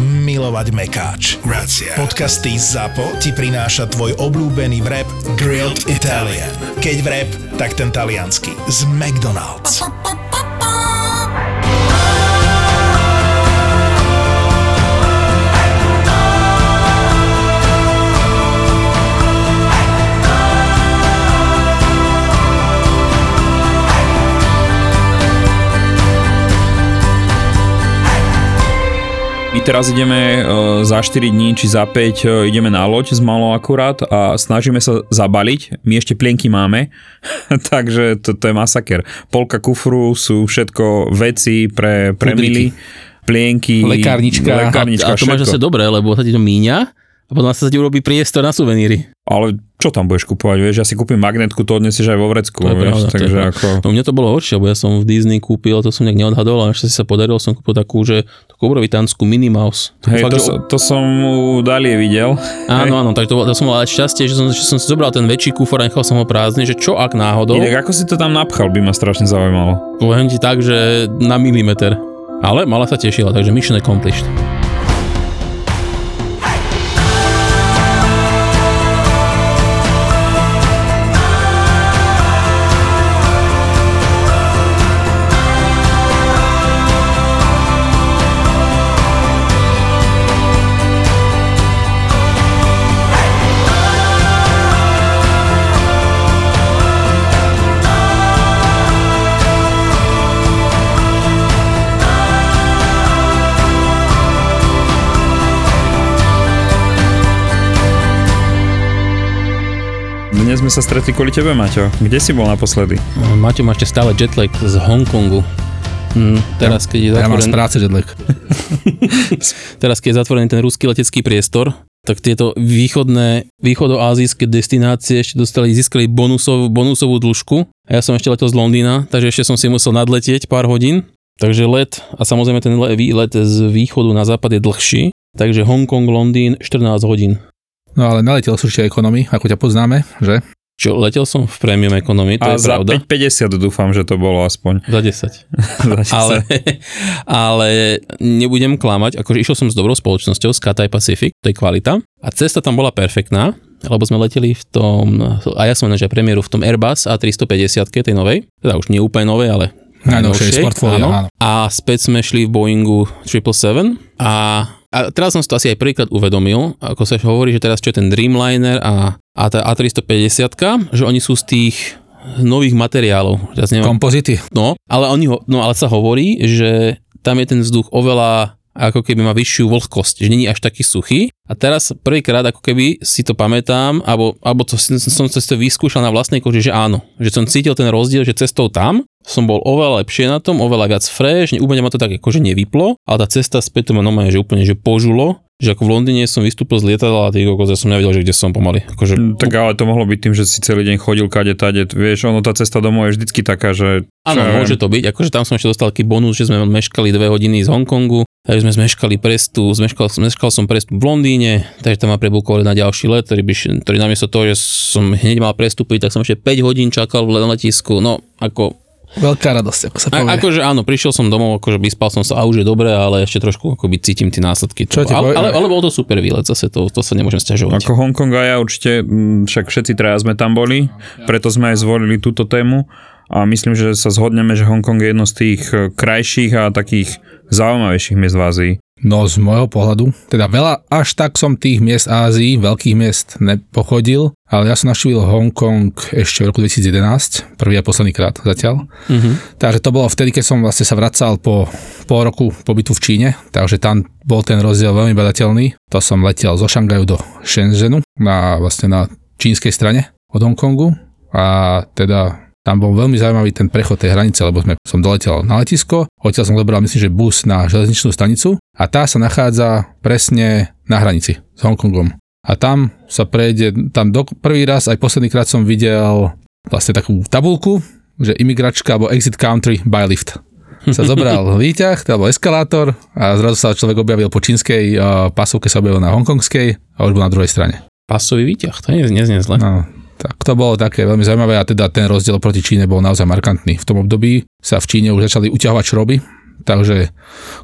milovať mekáč. Grazie. Podcasty ZAPO ti prináša tvoj obľúbený vrep Grilled Italian. Keď vrep, tak ten taliansky. Z McDonald's. My teraz ideme uh, za 4 dní či za 5 uh, ideme na loď z malo akurát a snažíme sa zabaliť. My ešte plienky máme, takže to, to je masaker. Polka kufru sú všetko veci pre, pre mily, plienky, lekárnička. lekárnička a, a to máš všetko. zase dobré, lebo sa ti to míňa a potom sa ti urobí priestor na suveníry. Ale čo tam budeš kupovať, vieš, ja si kúpim magnetku, to odnesieš aj vo vrecku, To je vieš, pravda, to je takže ako... No mne to bolo horšie, lebo ja som v Disney kúpil, to som nejak a ešte si sa podarilo, som kúpil takú, že takú obrovitánsku Minnie Mouse. Hej, fakt, to, že- to som u Dalie videl. Áno, áno, tak to, to som mal aj šťastie, že som, že som si zobral ten väčší kufor a nechal som ho prázdny, že čo ak náhodou, Inak ako si to tam napchal, by ma strašne zaujímalo. poviem ti tak, že na milimeter. Ale mala sa tešila, takže mission accomplished. Sme sa stretli kvôli tebe, Maťo. Kde si bol naposledy? Maťo má ešte stále jetlag z Hongkongu. Hm, teraz, keď je Ja mám z zatvorený, práce jetlag. teraz, keď je zatvorený ten ruský letecký priestor, tak tieto východné, východoázijské destinácie ešte dostali, získali bonusov, bonusovú dĺžku. A ja som ešte letel z Londýna, takže ešte som si musel nadletieť pár hodín. Takže let, a samozrejme ten le- výlet z východu na západ je dlhší, takže Hongkong, Londýn 14 hodín. No ale naletel sú ešte ekonomy, ako ťa poznáme, že? Čo, letel som v premium economy, to A je za pravda. 5,50 dúfam, že to bolo aspoň. Za 10. ale, ale nebudem klamať, akože išiel som s dobrou spoločnosťou, z Cathay Pacific, to je kvalita. A cesta tam bola perfektná, lebo sme leteli v tom, a ja som že premiéru v tom Airbus A350, tej novej, teda už nie úplne novej, ale Najnovšej portfólia, áno. A späť sme šli v Boeingu 777 a, a teraz som si to asi aj prvýkrát uvedomil, ako sa hovorí, že teraz čo je ten Dreamliner a, a tá A350, že oni sú z tých nových materiálov. Teraz neviem, Kompozity. No, ale, oni ho, no, ale sa hovorí, že tam je ten vzduch oveľa ako keby má vyššiu vlhkosť, že není až taký suchý. A teraz prvýkrát ako keby si to pamätám, alebo, alebo to, som som si to vyskúšal na vlastnej koži, že áno, že som cítil ten rozdiel, že cestou tam som bol oveľa lepšie na tom, oveľa viac fresh, úplne ma to tak akože nevyplo, ale tá cesta späť to ma normálne, že úplne že požulo, že ako v Londýne som vystúpil z lietadla a tých kokos, ja som nevedel, že kde som pomaly. Akože, Mm, Tak ale to mohlo byť tým, že si celý deň chodil kade tade, vieš, ono tá cesta domov je vždycky taká, že... Áno, môže to byť. Akože tam som ešte dostal taký bonus, že sme meškali dve hodiny z Hongkongu, takže sme zmeškali prestu, zmeškal, zmeškal som prestu v Londýne, takže tam ma prebukovali na ďalší let, ktorý, by, ktorý namiesto toho, že som hneď mal prestúpiť, tak som ešte 5 hodín čakal v letisku. No, ako, Veľká radosť, ako sa povie. a, akože áno, prišiel som domov, akože vyspal som sa a už je dobré, ale ešte trošku akoby cítim tie následky. Čo ale, ale, ale, bol to super výlet, zase to, to sa nemôžem stiažovať. Ako Hongkong a ja určite, mm, však všetci traja sme tam boli, preto sme aj zvolili túto tému a myslím, že sa zhodneme, že Hongkong je jedno z tých e, krajších a takých zaujímavejších miest v Ázii. No z môjho pohľadu, teda veľa, až tak som tých miest Ázii, veľkých miest nepochodil, ale ja som navštívil Hongkong ešte v roku 2011, prvý a posledný krát zatiaľ. Mhm. Takže to bolo vtedy, keď som vlastne sa vracal po pol roku pobytu v Číne, takže tam bol ten rozdiel veľmi badateľný. To som letel zo Šangaju do Shenzhenu, na, vlastne na čínskej strane od Hongkongu a teda tam bol veľmi zaujímavý ten prechod tej hranice, lebo sme, som doletel na letisko, odtiaľ som zobral myslím, že bus na železničnú stanicu a tá sa nachádza presne na hranici s Hongkongom. A tam sa prejde, tam do, prvý raz, aj posledný krát som videl vlastne takú tabulku, že imigračka alebo exit country by lift. Sa zobral výťah, alebo eskalátor a zrazu sa človek objavil po čínskej pasovke, sa objavil na hongkongskej a už bol na druhej strane. Pasový výťah, to je neznie zle. No, tak to bolo také veľmi zaujímavé a teda ten rozdiel proti Číne bol naozaj markantný. V tom období sa v Číne už začali uťahovať šroby, takže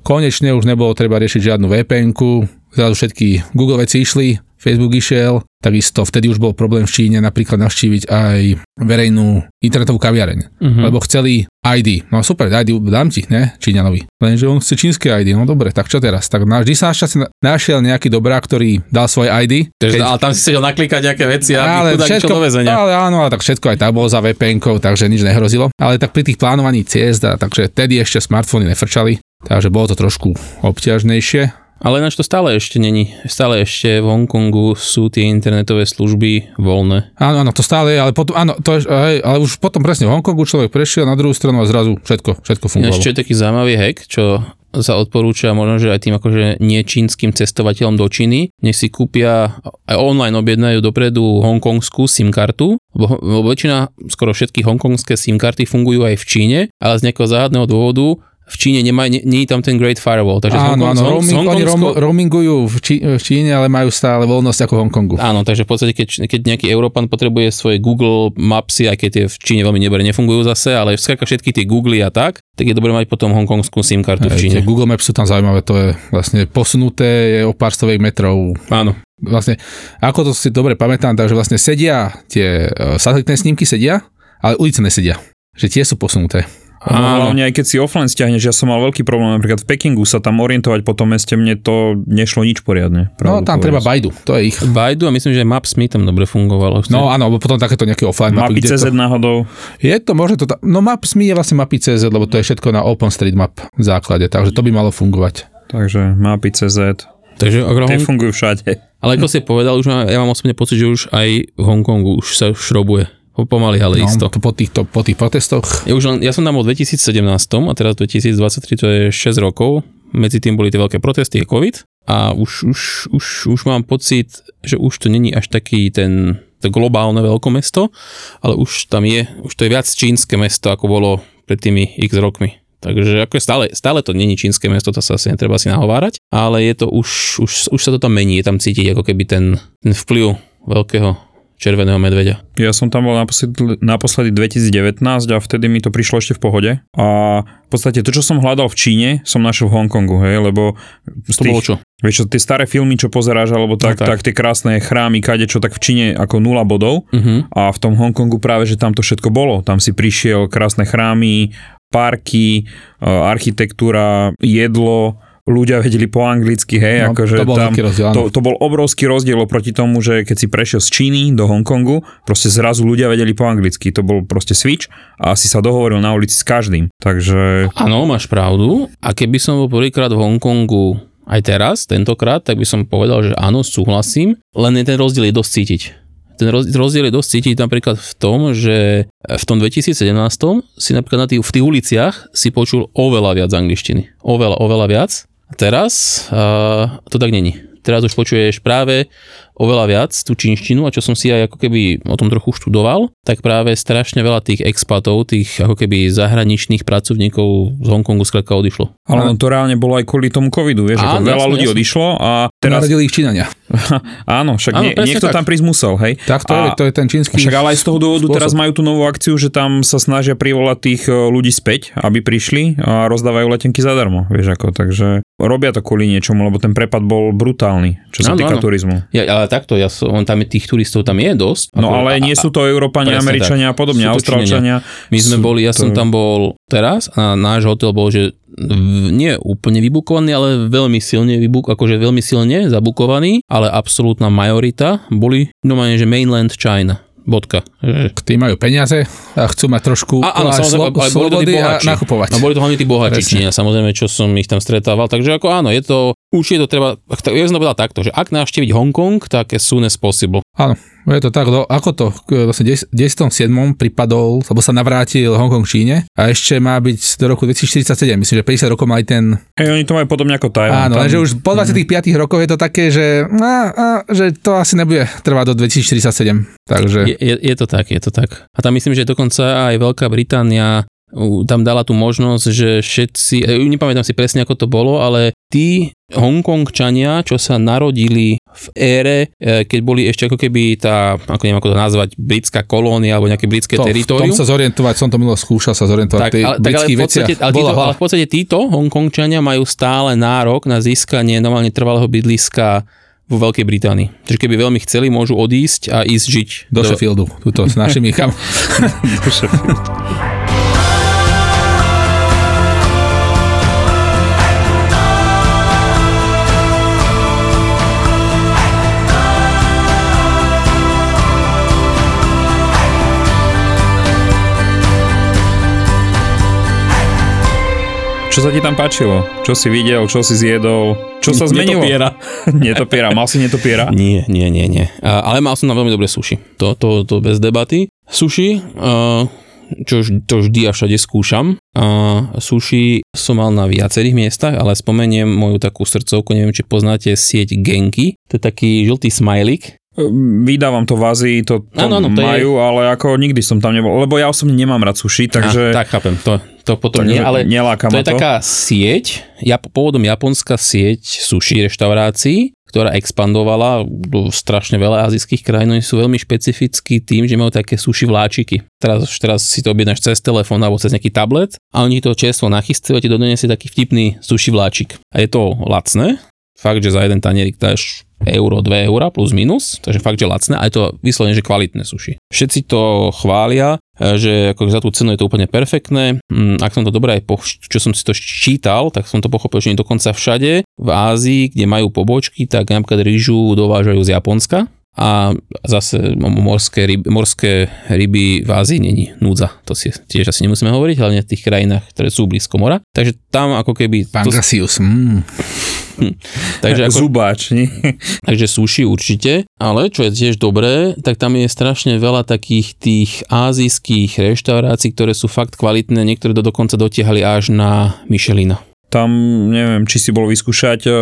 konečne už nebolo treba riešiť žiadnu vpn zrazu všetky Google veci išli, Facebook išiel, takisto vtedy už bol problém v Číne napríklad navštíviť aj verejnú internetovú kaviareň, uh-huh. lebo chceli ID. No super, ID dám ti, ne, Číňanovi. Lenže on chce čínske ID, no dobre, tak čo teraz? Tak vždy sa našťastie našiel nejaký dobrák, ktorý dal svoj ID. Keď... Ale tam si chcel naklikať nejaké veci a ale všetko, do väzenia. Ale áno, ale tak všetko aj tak bolo za vpn takže nič nehrozilo. Ale tak pri tých plánovaní ciest, a, takže tedy ešte smartfóny nefrčali, takže bolo to trošku obťažnejšie, ale ináč to stále ešte není. Stále ešte v Hongkongu sú tie internetové služby voľné. Áno, áno, to stále je, ale potom, áno, to hej, ale už potom presne v Hongkongu človek prešiel na druhú stranu a zrazu všetko, všetko fungovalo. Ešte je taký zaujímavý hack, čo sa odporúča možno, že aj tým akože nečínskym cestovateľom do Číny, nech si kúpia aj online objednajú dopredu hongkongskú SIM kartu, lebo väčšina, skoro všetky hongkongské SIM karty fungujú aj v Číne, ale z nejakého záhadného dôvodu v Číne nemá, nie, nie je tam ten Great Firewall. Takže áno, áno, roaming, oni rom, roamingujú v, Čí, v Číne, ale majú stále voľnosť ako v Hongkongu. Áno, takže v podstate, keď, keď nejaký Európan potrebuje svoje Google Mapsy, aj keď tie v Číne veľmi nebere, nefungujú zase, ale skáka všetky tie Google a tak, tak je dobré mať potom hongkongskú SIM kartu v Číne. Google Maps sú tam zaujímavé, to je vlastne posunuté, je o pár stovek metrov. Áno. Vlastne, ako to si dobre pamätám, takže vlastne sedia, tie e, satelitné snímky sedia, ale ulice nesedia. Že tie sú posunuté. A hlavne aj keď si offline stiahneš, ja som mal veľký problém, napríklad v Pekingu sa tam orientovať po tom meste, mne to nešlo nič poriadne. No tam povedať. treba Baidu, to je ich. Baidu a myslím, že Maps.me tam dobre fungovalo. No áno, potom takéto nejaké offline mapy. Mapy CZ to... náhodou. Je to, môže to, ta... no Maps.me je vlastne mapy CZ, lebo to je všetko na OpenStreetMap v základe, takže to by malo fungovať. Takže mapy CZ. Takže Tie fungujú všade. Ale ako si povedal, už má, ja mám osobne pocit, že už aj v Hongkongu už sa šrobuje Pomaly, ale no, isto. To po, týchto, po tých protestoch. Ja, už len, ja som tam bol v 2017 a teraz 2023, to je 6 rokov. Medzi tým boli tie veľké protesty a COVID. A už, už, už, už mám pocit, že už to není až taký ten to globálne veľkomesto, ale už tam je, už to je viac čínske mesto, ako bolo pred tými x rokmi. Takže ako je stále, stále to není čínske mesto, to sa asi netreba si nahovárať, ale je to už, už, už sa to tam mení, je tam cítiť ako keby ten, ten vplyv veľkého červeného medveďa. Ja som tam bol naposledy, naposledy 2019 a vtedy mi to prišlo ešte v pohode. A v podstate to, čo som hľadal v Číne, som našiel v Hongkongu, hej, lebo... To tých, bolo čo? Vieš čo, tie staré filmy, čo pozeráš, alebo tak, no, tak. tak tie krásne chrámy, kade čo, tak v Číne ako nula bodov. Uh-huh. A v tom Hongkongu práve, že tam to všetko bolo. Tam si prišiel krásne chrámy, parky, architektúra, jedlo, ľudia vedeli po anglicky, hej, no, akože to bol tam, rozdiel, to, to bol obrovský rozdiel oproti tomu, že keď si prešiel z Číny do Hongkongu, proste zrazu ľudia vedeli po anglicky, to bol proste switch a asi sa dohovoril na ulici s každým, takže... Áno, máš pravdu a keby som bol prvýkrát v Hongkongu aj teraz, tentokrát, tak by som povedal, že áno, súhlasím, len ten rozdiel je dosť cítiť. Ten rozdiel je dosť cítiť napríklad v tom, že v tom 2017 si napríklad na tých, v tých uliciach si počul oveľa viac angličtiny. Oveľa, oveľa viac. Teraz uh, to tak není. Teraz už počuješ práve oveľa viac tú čínštinu a čo som si aj ako keby o tom trochu študoval, tak práve strašne veľa tých expatov, tých ako keby zahraničných pracovníkov z Hongkongu skrátka odišlo. Ale to reálne bolo aj kvôli tomu covidu, vieš, ako veľa jasne, ľudí jasne. odišlo a teraz... Narodili ich Číňania. Áno, však Áno, nie, niekto tak. tam prísť musel, hej. Tak to, a, je, to je ten čínsky Však ale aj z toho dôvodu spôsob. teraz majú tú novú akciu, že tam sa snažia privolať tých e, ľudí späť, aby prišli a rozdávajú letenky zadarmo, vieš ako, takže robia to kvôli niečomu, lebo ten prepad bol brutálny, čo sa týka turizmu. Ja, ale takto, ja som, on tam tých turistov tam je dosť. No ako, ale nie sú to Európania, Američania tak. a podobne, Austrálčania. My sme boli, ja to... som tam bol teraz a náš hotel bol, že nie úplne vybukovaný, ale veľmi silne vybuk, akože veľmi silne zabukovaný, ale absolútna majorita boli normálne, že mainland China. Bodka. Tí majú peniaze a chcú mať trošku a, áno, slo, slobody a nakupovať. No boli to hlavne tí bohači Číňa, samozrejme, čo som ich tam stretával. Takže ako áno, je to, Určite to treba, ja som to povedal takto, že ak navštíviť Hongkong, tak as soon as possible. Áno, je to tak, no, ako to k- vlastne 10. 7. pripadol, lebo sa navrátil Hongkong Číne a ešte má byť do roku 2047, myslím, že 50 rokov mali ten... Hej, oni to majú podobne ako Tajvan. Áno, Tam- lenže už po 25 rokoch je to také, že, a, a, že to asi nebude trvať do 2047, takže... Je, je, je to tak, je to tak. A tam myslím, že dokonca aj Veľká Británia tam dala tú možnosť, že všetci, e, nepamätám si presne ako to bolo, ale tí Hongkongčania, čo sa narodili v ére, e, keď boli ešte ako keby tá, ako neviem ako to nazvať, britská kolónia alebo nejaké britské to, v tom teritorium. sa zorientovať, som to minulo skúšal sa zorientovať Tak, ale, tak ale, v podstate, ale, títo, ale v podstate títo Hongkongčania majú stále nárok na získanie normálne trvalého bydliska vo Veľkej Británii. Čiže keby veľmi chceli, môžu odísť a ísť žiť do Sheffieldu, tuto s našimi cham. Čo sa ti tam páčilo? Čo si videl? Čo si zjedol? Čo sa zmenilo? Netopiera. netopiera. Mal si netopiera? Nie, nie, nie, nie. Ale mal som na veľmi dobré suši. To, to, to bez debaty. Suši, uh, čo to vždy a všade skúšam. Suši som mal na viacerých miestach, ale spomeniem moju takú srdcovku, neviem, či poznáte sieť Genki. To je taký žltý smajlik. Vydávam to v Ázii, to, to Áno, áno, to je- majú, ale ako nikdy som tam nebol, lebo ja osobne nemám rád sushi, takže... A, tak chápem, to, to potom takže nie, ale to je taká sieť, ja, pôvodom japonská sieť sushi reštaurácií, ktorá expandovala do strašne veľa azijských krajín. Oni sú veľmi špecifickí tým, že majú také sushi vláčiky. Teraz, teraz si to objednáš cez telefón alebo cez nejaký tablet a oni to čerstvo nachystajú a ti donesie taký vtipný sushi vláčik. A je to lacné, fakt, že za jeden tanierik dáš euro, 2 eura plus minus, takže fakt, že lacné a je to vyslovene, že kvalitné sushi. Všetci to chvália, e, že ako za tú cenu je to úplne perfektné. Mm, Ak som to dobre aj, po, čo som si to čítal, tak som to pochopil, že nie dokonca všade v Ázii, kde majú pobočky, tak napríklad rýžu dovážajú z Japonska a zase morské ryby, morské ryby v Ázii není núdza. To si tiež asi nemusíme hovoriť, hlavne v tých krajinách, ktoré sú blízko mora. Takže tam ako keby... To, Pangasius, mm. takže ako, Zubáč, nie? Takže sushi určite, ale čo je tiež dobré, tak tam je strašne veľa takých tých azijských reštaurácií, ktoré sú fakt kvalitné, niektoré to dokonca dotiahali až na Michelina. Tam neviem, či si bol vyskúšať, e,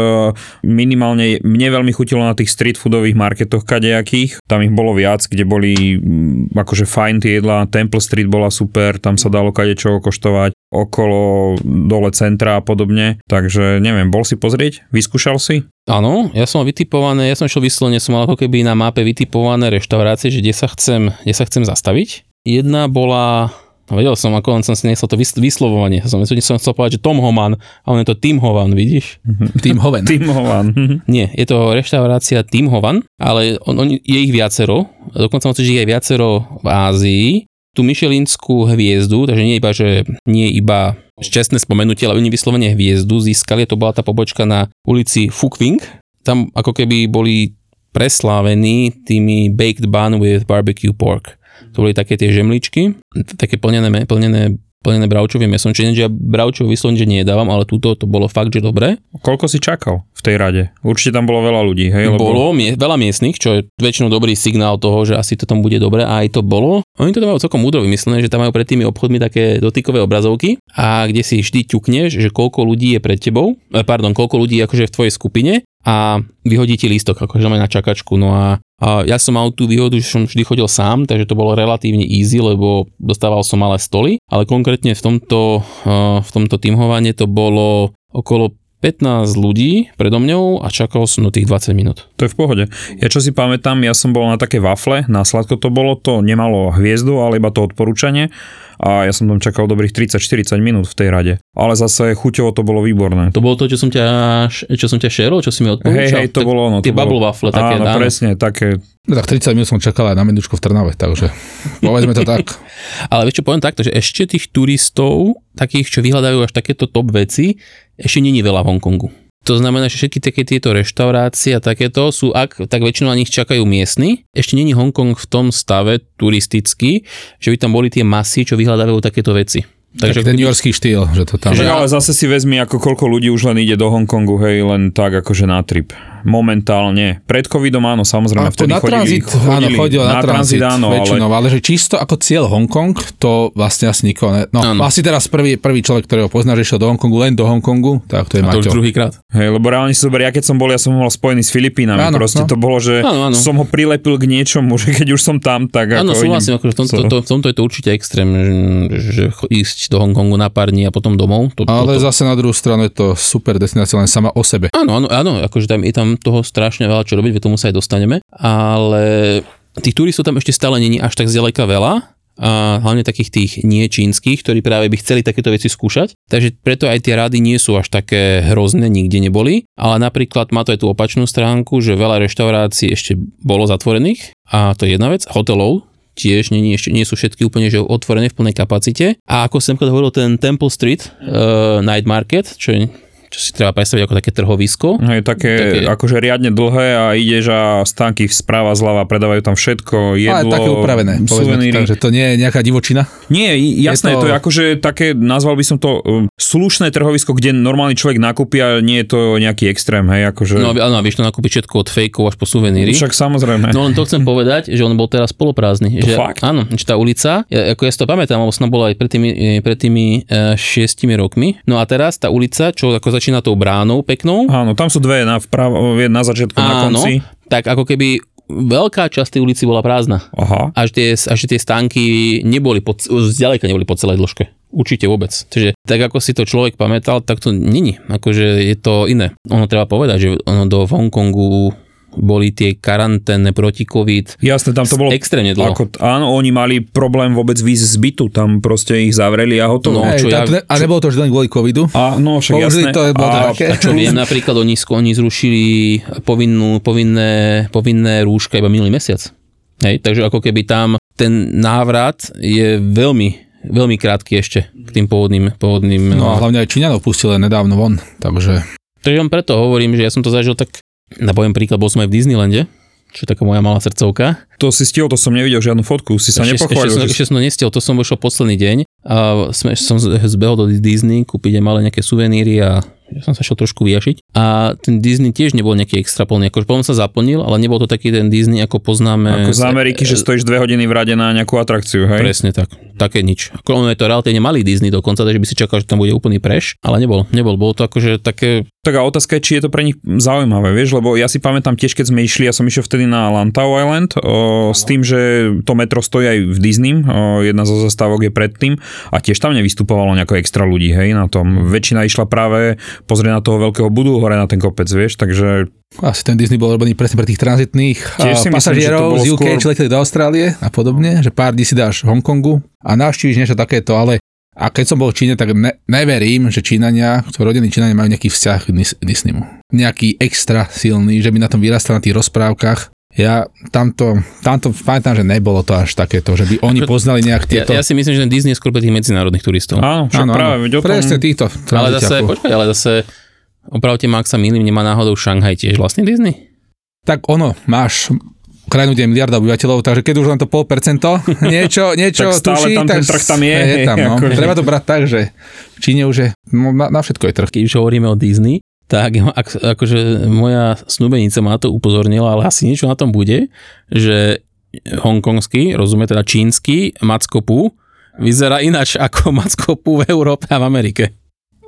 minimálne mne veľmi chutilo na tých street foodových marketoch kadejakých, tam ich bolo viac, kde boli mm, akože fajn tie jedlá, Temple Street bola super, tam sa dalo kadečo koštovať, okolo dole centra a podobne, takže neviem, bol si pozrieť, vyskúšal si? Áno, ja som vytipované, ja som šiel vyslovene, som mal ako keby na mape vytipované reštaurácie, že kde sa chcem, kde sa chcem zastaviť. Jedna bola vedel som, ako len som si nechcel to vys- vyslovovanie. Som, som chcel povedať, že Tom Homan, a on je to Tim Hovan, vidíš? Tým hoven. Tim Hovan. Nie, je to reštaurácia Tim Hovan, ale on, on, je ich viacero. Dokonca myslím, že aj viacero v Ázii. Tú Michelinskú hviezdu, takže nie iba, že nie iba šťastné spomenutie, ale oni vyslovene hviezdu získali. To bola tá pobočka na ulici Fukwing. Tam ako keby boli preslávení tými baked bun with barbecue pork. To boli také tie žemličky, také plnené, plnené, plnené bravčovým mesom. Čiže ja bravčov vyslovene, že nedávam, ale túto to bolo fakt, že dobré. Koľko si čakal v tej rade? Určite tam bolo veľa ľudí, hej? Lebo... Bolo mie- veľa miestnych, čo je väčšinou dobrý signál toho, že asi to tam bude dobre a aj to bolo. Oni to tam majú celkom múdro vymyslené, že tam majú pred tými obchodmi také dotykové obrazovky a kde si vždy ťukneš, že koľko ľudí je pred tebou, eh, pardon, koľko ľudí je akože v tvojej skupine a vyhodí ti lístok, akože na čakačku. No a, a ja som mal tú výhodu, že som vždy chodil sám, takže to bolo relatívne easy, lebo dostával som malé stoly, ale konkrétne v tomto, v tomto tímhovanie to bolo okolo 15 ľudí predo mňou a čakal som do tých 20 minút. To je v pohode. Ja čo si pamätám, ja som bol na také wafle, na sladko to bolo, to nemalo hviezdu, ale iba to odporúčanie a ja som tam čakal dobrých 30-40 minút v tej rade. Ale zase chuťovo to bolo výborné. To bolo to, čo som ťa, čo som ťa šerol, čo si mi odporúčal? Hej, hej, to bolo ono. Tie bubble waffle také, Áno, áno. presne, také. No tak 30 minút som čakal aj na menučku v Trnave, takže povedzme to tak. Ale vieš čo, poviem takto, že ešte tých turistov, takých, čo vyhľadajú až takéto top veci, ešte není veľa v Hongkongu. To znamená, že všetky také tieto reštaurácie a takéto sú, ak, tak väčšinou na nich čakajú miestni. Ešte není Hongkong v tom stave turistický, že by tam boli tie masy, čo vyhľadávajú takéto veci. Takže ten New Yorkský štýl, že to tam... Že, ale zase si vezmi, ako koľko ľudí už len ide do Hongkongu, hej, len tak akože na trip. Momentálne. Pred covidom áno, samozrejme, A vtedy na tranzit, chodili, áno, chodil na, na tranzit, áno, ale väčšinou, ale... že čisto ako cieľ Hongkong, to vlastne asi nikoho ne... No, Áno. asi teraz prvý, prvý človek, ktorého poznáš, že šiel do Hongkongu, len do Hongkongu, tak to je A to už Maťo. druhýkrát. Hej, lebo reálne si zober, ja keď som bol, ja som bol spojený s Filipínami, Áno, proste no. to bolo, že Áno, áno. som ho prilepil k niečomu, že keď už som tam, tak Áno, ako súhlasím, idem. akože v tomto, to, v tomto je to určite extrém, že, že cho- ísť do Hongkongu na pár dní a potom domov. To, Ale to, to, zase na druhú stranu je to super destinácia len sama o sebe. Áno, áno, áno, akože tam je tam toho strašne veľa čo robiť, veď tomu sa aj dostaneme, ale tých turistov tam ešte stále není až tak zďaleka veľa, a hlavne takých tých nie čínskych, ktorí práve by chceli takéto veci skúšať. Takže preto aj tie rady nie sú až také hrozné, nikde neboli. Ale napríklad má to aj tú opačnú stránku, že veľa reštaurácií ešte bolo zatvorených a to je jedna vec. Hotelov tiež nie, ešte nie sú všetky úplne že otvorené v plnej kapacite. A ako som hovoril, ten Temple Street uh, Night Market, čo je čo si treba predstaviť ako také trhovisko, Hej, také, Také- akože riadne dlhé a ideš a stánky správa zľava predávajú tam všetko, Ale jedlo, také upravené, suveníry. tak, že to nie je nejaká divočina. Nie, jasné, je Je to... to je akože také, nazval by som to um, slušné trhovisko, kde normálny človek nakúpi a nie je to nejaký extrém, hej, akože... No áno, vieš to nakúpiť všetko od fejkov až po suveníry. však samozrejme. No len to chcem povedať, že on bol teraz poloprázdny. To že, fakt? Áno, že tá ulica, ja, ako ja si to pamätám, lebo som bola aj pred tými, eh, pred tými uh, šiestimi rokmi. No a teraz tá ulica, čo ako začína tou bránou peknou, Áno, tam sú dve na, vpravo, na začiatku, na áno, konci. tak ako keby veľká časť tej ulici bola prázdna. Aha. Až tie, až tie stánky neboli, po, zďaleka neboli po celej dĺžke. Určite vôbec. Čiže tak ako si to človek pamätal, tak to není. Akože je to iné. Ono treba povedať, že ono do Hongkongu boli tie karanténne proti COVID Jasné, tam to bolo... extrémne dlho. Ako, áno, oni mali problém vôbec výjsť z bytu, tam proste ich zavreli a hotovo. No, Hej, čo ja- ne- a nebolo to už len kvôli covidu. A no, však Použili jasné. to, bolo to a, také. A čo viem, napríklad oni, oni zrušili povinnú, povinné, povinné rúška iba minulý mesiac. Hej, takže ako keby tam ten návrat je veľmi, veľmi krátky ešte k tým pôvodným, pôvodným No a hlavne aj Číňanov pustili nedávno von, takže Takže vám preto hovorím, že ja som to zažil tak, na poviem príklad, bol som aj v Disneylande, čo je taká moja malá srdcovka. to si stihol, to som nevidel žiadnu fotku, si sa ešte, ešte, nepochválil. že si- ešte som to nestiel, to som vošiel posledný deň a sme, som zbehol do Disney kúpiť aj malé nejaké suveníry a ja som sa šiel trošku vyjašiť. A ten Disney tiež nebol nejaký extra plný, akože potom sa zaplnil, ale nebol to taký ten Disney, ako poznáme. Ako z Ameriky, že stojíš dve hodiny v rade na nejakú atrakciu, hej? Presne tak. Také nič. Ako ono je to relatívne malý Disney dokonca, takže by si čakal, že tam bude úplný preš, ale nebol. Nebol. Bolo to akože také Tak a otázka je, či je to pre nich zaujímavé, vieš, lebo ja si pamätám tiež, keď sme išli, ja som išiel vtedy na Lantau Island o, s tým, že to metro stojí aj v Disney, o, jedna zo zastávok je predtým a tiež tam nevystupovalo nejako extra ľudí, hej, na tom. Väčšina išla práve pozrieť na toho veľkého budu hore na ten kopec, vieš, takže asi ten Disney bol robený presne pre tých tranzitných myslím, pasažierov z UK, skôr- čo leteli do Austrálie a podobne, že pár dní si dáš v Hongkongu a navštíviš niečo takéto, ale a keď som bol v Číne, tak ne, neverím, že Číňania, rodení Číňania majú nejaký vzťah k Dis- Disneymu. Nejaký extra silný, že by na tom vyrastal na tých rozprávkach. Ja tamto, tamto pamätám, že nebolo to až takéto, že by oni poznali nejak Ja, tieto... ja si myslím, že ten Disney je skôr pre tých medzinárodných turistov. áno, však práve, veď o tom, presne týchto. ale zase, počkaj, ale zase, opravte ma, ak sa milím, nemá náhodou Šanghaj tiež vlastne Disney? Tak ono, máš krajinu, kde je miliarda obyvateľov, takže keď už len to pol percento niečo, niečo Tak stále tuší, tam tak ten trh tam je, je tam, no. akože. Treba to brať tak, že v Číne už je, no, na, na všetko je trh. Keď už hovoríme o Disney, tak ak, akože moja snúbenica ma na to upozornila, ale asi niečo na tom bude, že hongkongský, rozumie teda čínsky Mackopu vyzerá ináč ako Mackopu v Európe a v Amerike.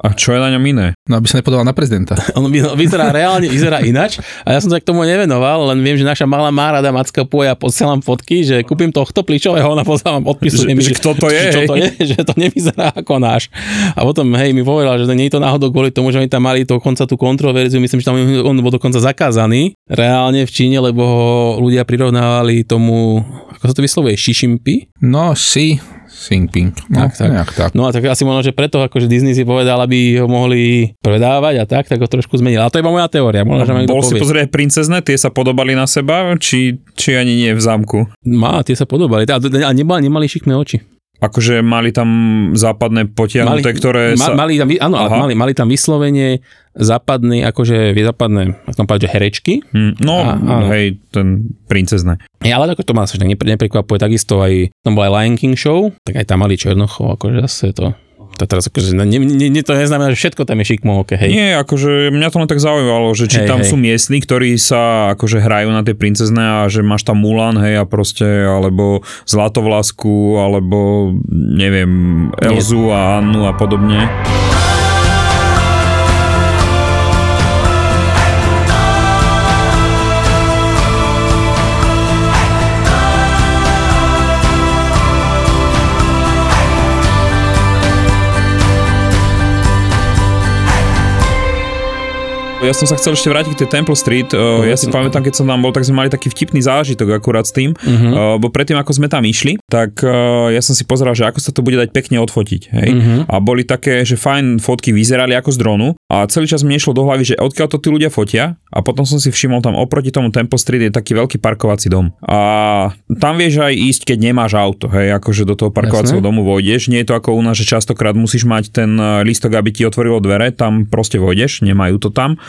A čo je na ňom iné? No aby sa nepodoval na prezidenta. On vy- vyzerá reálne, vyzerá ináč a ja som sa k tomu nevenoval, len viem, že naša malá má rada Mackopu a ja posielam fotky, že kúpim tohto pličového, ona posielam odpisuje Že- mi, že kto to je, čo to je, že to nevyzerá ako náš. A potom, hej, mi povedal, že nie je to náhodou kvôli tomu, že oni tam mali dokonca tú kontroverziu, myslím, že tam on bol dokonca zakázaný reálne v Číne, lebo ho ľudia prirovnávali tomu, ako sa to vyslovuje, Shishimpi. No, si, Xinping. No, Tak, tak. tak. No a tak asi možno, že preto akože Disney si povedal, aby ho mohli predávať a tak, tak ho trošku zmenil. Ale to je iba moja teória. Možno, že ma Bol si pozrieť princezne, tie sa podobali na seba, či, či ani nie v zámku? Má, tie sa podobali. A a nemali, nemali šikmé oči. Akože mali tam západné potiahnuté, ktoré ma, sa... mali, tam, áno, Aha. mali, mali tam vyslovene západný, akože západné, ako tam povedať, že herečky. Hm, No, A- áno. hej, ten princezne. Ja, ale ako to ma sa tak nepre- neprekvapuje, takisto aj, tam bol aj Lion King show, tak aj tam mali Černochov, akože zase to To teraz akože, ne, ne, ne, to neznamená, že všetko tam je šikmo, okay, hej. Nie, akože mňa to len tak zaujímalo, že či Hej, tam hej. sú miestni, ktorí sa akože hrajú na tie princezné a že máš tam Mulan, hej, a proste, alebo Zlatovlasku, alebo neviem, Elzu a Annu a podobne. Ja som sa chcel ešte vrátiť k tej Temple Street. Uh, ja si pamätám, keď som tam bol, tak sme mali taký vtipný zážitok akurát s tým. Uh-huh. Uh, bo predtým, ako sme tam išli, tak uh, ja som si pozeral, že ako sa to bude dať pekne odfotiť. Hej? Uh-huh. A boli také, že fajn fotky vyzerali ako z dronu a celý čas mi nešlo do hlavy, že odkiaľ to tí ľudia fotia a potom som si všimol tam oproti tomu Temple Street je taký veľký parkovací dom. A tam vieš aj ísť, keď nemáš auto, hej, akože do toho parkovacieho Jasné. domu vojdeš. Nie je to ako u nás, že častokrát musíš mať ten lístok, aby ti otvorilo dvere, tam proste vojdeš, nemajú to tam.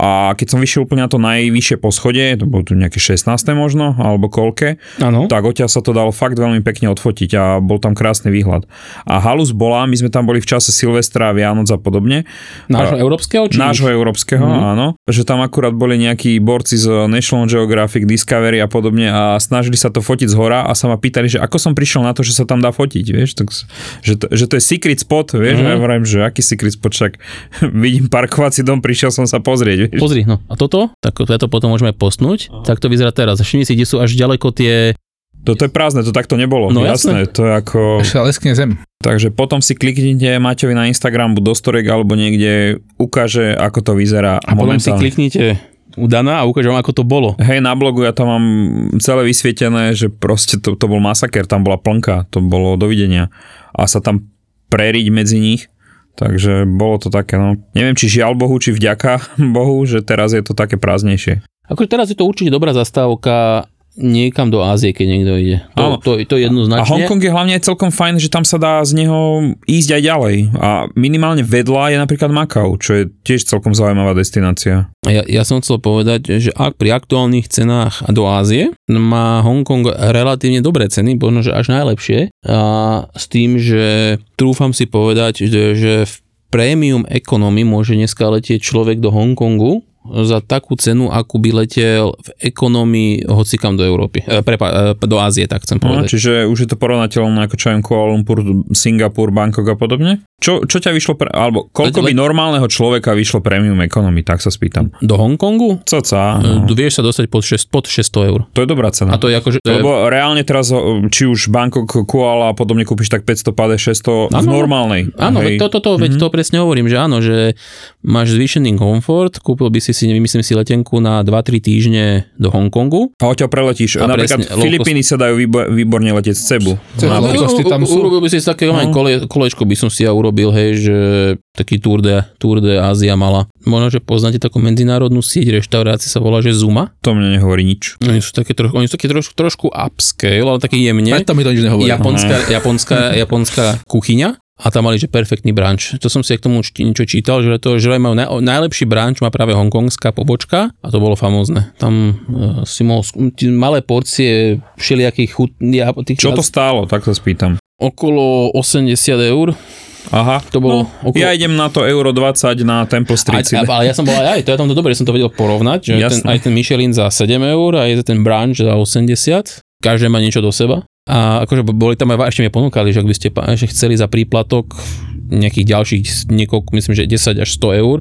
A keď som vyšiel úplne na to najvyššie poschodie, to bolo tu nejaké 16. možno, alebo koľké, Áno. tak odtiaľ sa to dalo fakt veľmi pekne odfotiť a bol tam krásny výhľad. A halus bola, my sme tam boli v čase Silvestra, Vianoc a podobne. Nášho A- európskeho? Či Nášho európskeho, Mhm. mm-hmm. áno. Že tam akurát boli nejakí borci z National Geographic, Discovery a podobne a snažili sa to fotiť z hora a sa ma pýtali, že ako som prišiel na to, že sa tam dá fotiť, vieš, tak, že, to, že to je secret spot, vieš, mm-hmm. ja hovorím, že aký secret spot, však vidím parkovací dom, prišiel som sa pozrieť, vieš. Pozri, no a toto, tak to potom môžeme postnúť. Tak to vyzerá teraz. Všimni si, kde sú až ďaleko tie... Toto je prázdne, to takto nebolo. No jasné. jasné. to je ako... Ešte leskne zem. Takže potom si kliknite Maťovi na Instagram, buď do storek, alebo niekde ukáže, ako to vyzerá A potom si kliknite u Dana a ukážem, ako to bolo. Hej, na blogu ja tam mám celé vysvietené, že proste to, to bol masaker, tam bola plnka, to bolo dovidenia. A sa tam preriť medzi nich, takže bolo to také, no. Neviem, či žiaľ Bohu, či vďaka Bohu, že teraz je to také prázdnejšie. Akože teraz je to určite dobrá zastávka niekam do Ázie, keď niekto ide. To, to, to A jednoznačne. Hongkong je hlavne aj celkom fajn, že tam sa dá z neho ísť aj ďalej. A minimálne vedľa je napríklad Makau, čo je tiež celkom zaujímavá destinácia. Ja, ja som chcel povedať, že ak pri aktuálnych cenách do Ázie má Hongkong relatívne dobré ceny, možno že až najlepšie, a s tým, že trúfam si povedať, že, že v premium economy môže dneska letieť človek do Hongkongu za takú cenu, akú by letel v ekonomii hocikam do Európy, e, prepa, e, do Ázie, tak chcem No, povedať. čiže už je to porovnateľné ako čo viem Kuala Lumpur, Singapur, Bangkok a podobne? Čo, čo ťa vyšlo, pre, alebo koľko by normálneho človeka vyšlo premium economy, tak sa spýtam. Do Hongkongu Coca, e, no. vieš sa dostať pod, 6, pod 600 eur. to je dobrá cena. A to je. To je, Lebo reálne teraz, o, či už Bangkok, Kuala a podobne kúpiš tak 550, 600 v Áno. normálnej. Áno, veď to, to, to, veď to presne hovorím, že áno, že máš zvýšený komfort, kúpil by si si, myslím si, letenku na 2-3 týždne do Hongkongu. A odtiaľ preletíš. A Napríklad presne, Filipíny sa dajú výbo- výborne letieť z Cebu. Urobil by si také no. kole, kolečko by som si ja urobil, hej, že taký Tour de, Tour de Ázia mala. Možno, že poznáte takú medzinárodnú sieť reštaurácií, sa volá, že Zuma. To mne nehovorí nič. Oni sú také, trošku, oni sú také trošku, trošku upscale, ale také jemne. Preto mi to nič nehovorí. Japonská, japonská, japonská kuchyňa a tam mali, že perfektný branč. To som si aj k tomu niečo čítal, že to, že majú naj, najlepší branč, má práve hongkongská pobočka a to bolo famózne. Tam uh, si mohol malé porcie všelijakých chut... Ja, tých, Čo to stálo, tak sa spýtam. Okolo 80 eur. Aha, To bolo no, okolo- ja idem na to euro 20 na Temple Street. Aj, ale ja som bol aj, aj, to ja tam to dobre, som to vedel porovnať, že ten, aj ten Michelin za 7 eur a je ten branch za 80. Každé má niečo do seba. A akože boli tam aj, ešte mi ponúkali, že ak by ste že chceli za príplatok nejakých ďalších niekoľko, myslím, že 10 až 100 eur,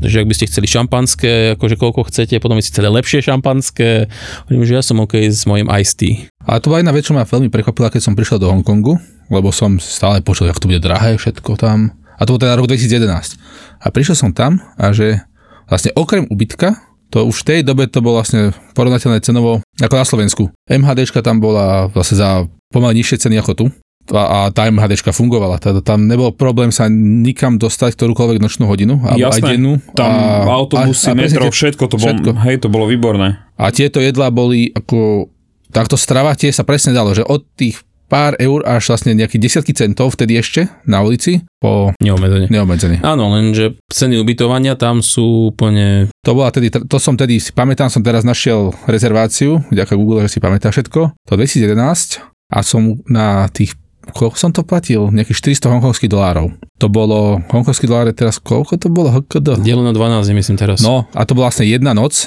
že ak by ste chceli šampanské, akože koľko chcete, potom by ste chceli lepšie šampanské, hovorím, že ja som OK s mojim iced tea. Ale to bola jedna vec, čo ma veľmi prekvapila, keď som prišiel do Hongkongu, lebo som stále počul, jak to bude drahé všetko tam. A to bol teda rok 2011. A prišiel som tam a že vlastne okrem ubytka, to už v tej dobe to bolo vlastne porovnateľné cenovo ako na Slovensku. MHDčka tam bola vlastne za pomaly nižšie ceny ako tu. A, a tá MHDčka fungovala. Teda tam nebol problém sa nikam dostať ktorúkoľvek nočnú hodinu. Aj Jasné, dennú. Tam a, autobusy, a, a metro, všetko to bolo, všetko. hej, to bolo výborné. A tieto jedlá boli ako takto strava tie sa presne dalo, že od tých pár eur až vlastne nejakých desiatky centov vtedy ešte na ulici po Neobmedzenie. neobmedzený. Áno, lenže ceny ubytovania tam sú úplne... To bola tedy, to som tedy, si pamätám, som teraz našiel rezerváciu, vďaka Google, že si pamätá všetko, to 2011 a som na tých koľko som to platil? Nejakých 400 hongkongských dolárov. To bolo, hongkongský dolár je teraz, koľko to bolo? HKD? Dielo na 12, myslím teraz. No, a to bola vlastne jedna noc,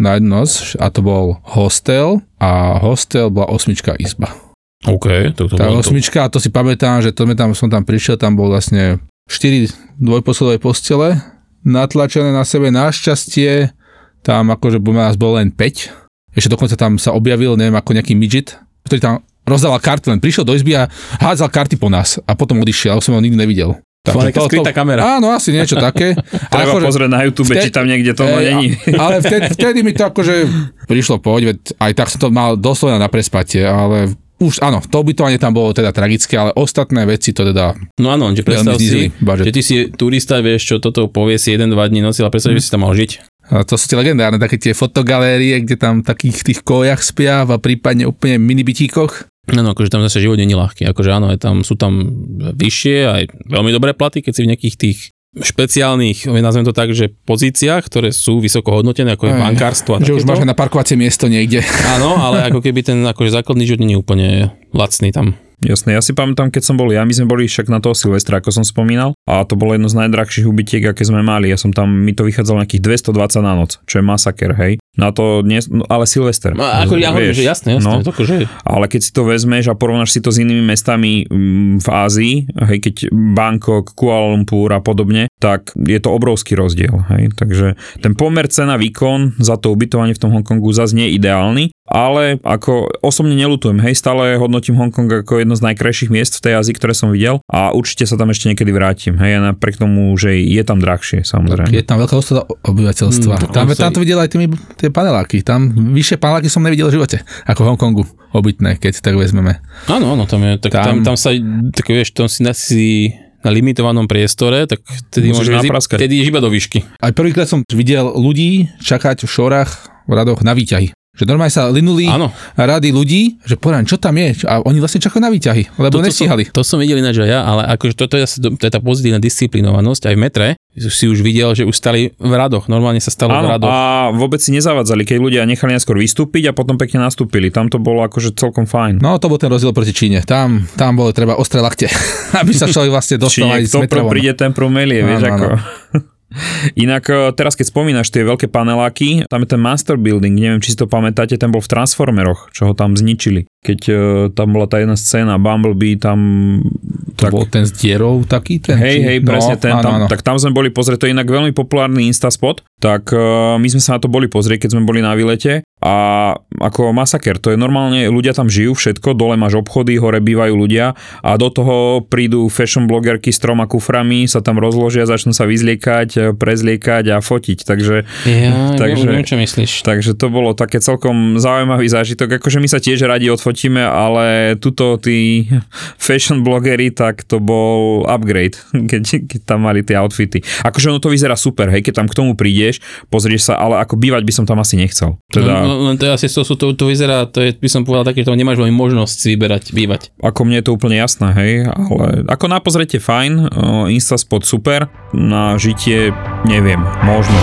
na jednu noc, a to bol hostel a hostel bola osmička izba. OK, to, to Tá to. osmička, a to si pamätám, že to tam, som tam prišiel, tam bol vlastne 4 dvojposledové postele, natlačené na sebe, našťastie, tam akože nás bolo len 5. Ešte dokonca tam sa objavil, neviem, ako nejaký midget, ktorý tam rozdával karty, len prišiel do izby a hádzal karty po nás a potom odišiel, ale som ho nikdy nevidel. To bola nejaká skrytá kamera. Áno, asi niečo také. Treba Akože- pozrieť na YouTube, či vtedy- tam niekde to Ej, není. Ale vtedy, vtedy mi to akože prišlo poď, veď aj tak som to mal doslovne na prespatie, ale už áno, to ubytovanie tam bolo teda tragické, ale ostatné veci to teda No áno, že predstav si, budget. že ty si turista, vieš čo, toto povie si 1-2 dní noci, ale predstav, že si tam mohol žiť. A to sú tie legendárne, také tie fotogalérie, kde tam v takých tých kojach spia a prípadne úplne mini bytíkoch. Áno, akože tam zase život nie je ľahký. Akože áno, je tam, sú tam vyššie aj veľmi dobré platy, keď si v nejakých tých špeciálnych, nazvem to tak, že pozíciách, ktoré sú vysoko hodnotené, ako je Aj, bankárstvo a Že už máš na parkovacie miesto niekde. Áno, ale ako keby ten akože základný život nie je úplne lacný tam. Jasné, ja si pamätám, keď som bol ja, my sme boli však na toho Silvestra, ako som spomínal, a to bolo jedno z najdrahších ubytiek, aké sme mali. Ja som tam, mi to vychádzalo nejakých 220 na noc, čo je masaker, hej. Na to dnes, no, ale Silvester. No, ako ja hovorím, že jasné, jasné, No. no. to akože, Ale keď si to vezmeš a porovnáš si to s inými mestami mm, v Ázii, hej, keď Bangkok, Kuala Lumpur a podobne, tak je to obrovský rozdiel. Hej. Takže ten pomer cena výkon za to ubytovanie v tom Hongkongu zase nie je ideálny, ale ako osobne nelutujem, hej, stále hodnotím Hongkong ako jedno z najkrajších miest v tej Ázii, ktoré som videl a určite sa tam ešte niekedy vrátim, hej, napriek tomu, že je tam drahšie, samozrejme. Je tam veľká ostada obyvateľstva. Mm, tam, tam to videl aj tými, tie paneláky. Tam vyššie paneláky som nevidel v živote, ako v Hongkongu obytné, keď si tak vezmeme. áno, áno, tam je, tak tam, Tam- tam, sa, tak vieš, tam si, si na limitovanom priestore, tak tedy Musíš môžeš napraskať. tedy iba do výšky. Aj prvýkrát som videl ľudí čakať v šorách, v radoch na výťahy. Že normálne sa linuli Áno. rady ľudí, že poďme, čo tam je? A oni vlastne čakajú na výťahy, lebo Toto nestíhali. Som, to som videl ináč aj ja, ale akože toto je, to je tá pozitívna disciplinovanosť aj v metre. Si už videl, že už stali v radoch, normálne sa stalo v Áno, radoch. a vôbec si nezavadzali, keď ľudia nechali najskôr vystúpiť a potom pekne nastúpili. Tam to bolo akože celkom fajn. No to bol ten rozdiel proti Číne. Tam, tam bolo treba ostré lakte, aby sa človek vlastne dostal aj z niekto metra prv von. príde, ten prv melie, vieš Áno, ako. Inak e, teraz, keď spomínaš tie veľké paneláky, tam je ten Master Building, neviem, či si to pamätáte, ten bol v Transformeroch, čo ho tam zničili. Keď uh, tam bola tá jedna scéna, Bumblebee tam... To bol ten s dierou taký? Ten, Hej, či- hej, presne no, ten, áno, tam, áno. tak tam sme boli pozrieť, to je inak veľmi populárny Instaspot, tak uh, my sme sa na to boli pozrieť, keď sme boli na výlete a ako masaker, to je normálne, ľudia tam žijú všetko, dole máš obchody, hore bývajú ľudia a do toho prídu fashion blogerky s troma kuframi, sa tam rozložia, začnú sa vyzliekať, e, prezliekať a fotiť, takže Ja, Takže- takže, viem, čo myslíš. Takže to bolo také celkom zaujímavý zážitok. Akože my sa tiež radi odfotíme, ale tuto tí fashion blogery, tak to bol upgrade, keď, keď tam mali tie outfity. Akože ono to vyzerá super, hej, keď tam k tomu prídeš, pozrieš sa, ale ako bývať by som tam asi nechcel. Teda, No, no, len to je asi, to, to, to vyzerá, to je, by som povedal také, že tam nemáš veľmi možnosť si vyberať, bývať. ako mne je to úplne jasné, hej, ale ako na pozretie fajn, uh, Instaspot super, na žitie neviem, možno.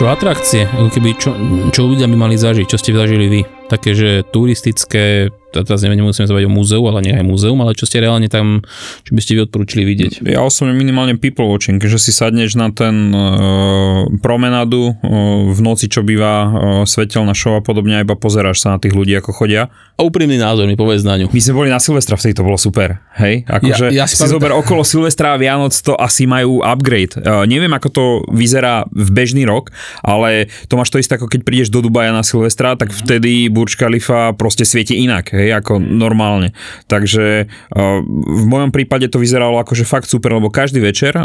Čo atrakcie, keby čo, čo ľudia by mali zažiť, čo ste zažili vy? Také, že turistické, teraz neviem, nemusíme sa o múzeu, ale nie aj múzeum, ale čo ste reálne tam, čo by ste vy odporúčili vidieť? Ja osobne minimálne people watching, že si sadneš na ten uh, promenádu uh, v noci, čo býva uh, svetelná show a podobne, a iba pozeráš sa na tých ľudí, ako chodia. A úprimný názor mi povedz na ňu. My sme boli na Silvestra, vtedy to bolo super, hej? Akože Ja- ja si, si zober okolo Silvestra a Vianoc to asi majú upgrade. Uh, neviem, ako to vyzerá v bežný rok, ale to máš to isté, ako keď prídeš do Dubaja na Silvestra, tak vtedy Burj Khalifa proste svieti inak, hej, ako normálne. Takže v mojom prípade to vyzeralo akože fakt super, lebo každý večer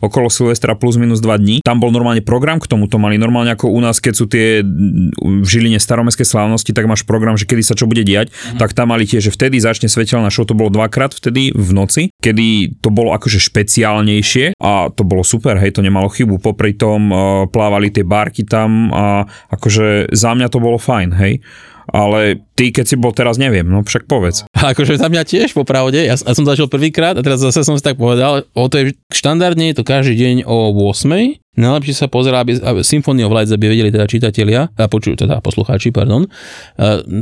okolo Silvestra plus minus 2 dní, tam bol normálne program k tomu, to mali normálne ako u nás, keď sú tie mm, v Žiline staromestské slávnosti, tak máš program, že kedy sa čo bude diať, mm-hmm. tak tam mali tiež, že vtedy začne svetelná show, to bolo dvakrát vtedy v noci, kedy to bolo akože špeciálnejšie a to bolo super, hej, to nemalo chybu. Popri tom plávali tie barky tam a akože za mňa to bolo fajn, hej. Ale ty, keď si bol teraz, neviem, no však povedz. Akože za mňa tiež, popravde, ja, ja som zažil prvýkrát a teraz zase som si tak povedal, o to je, štandardne je to každý deň o 8. Najlepšie sa pozerá, aby, aby Symphony of Light, aby vedeli teda čitatelia, a počujú teda poslucháči, pardon.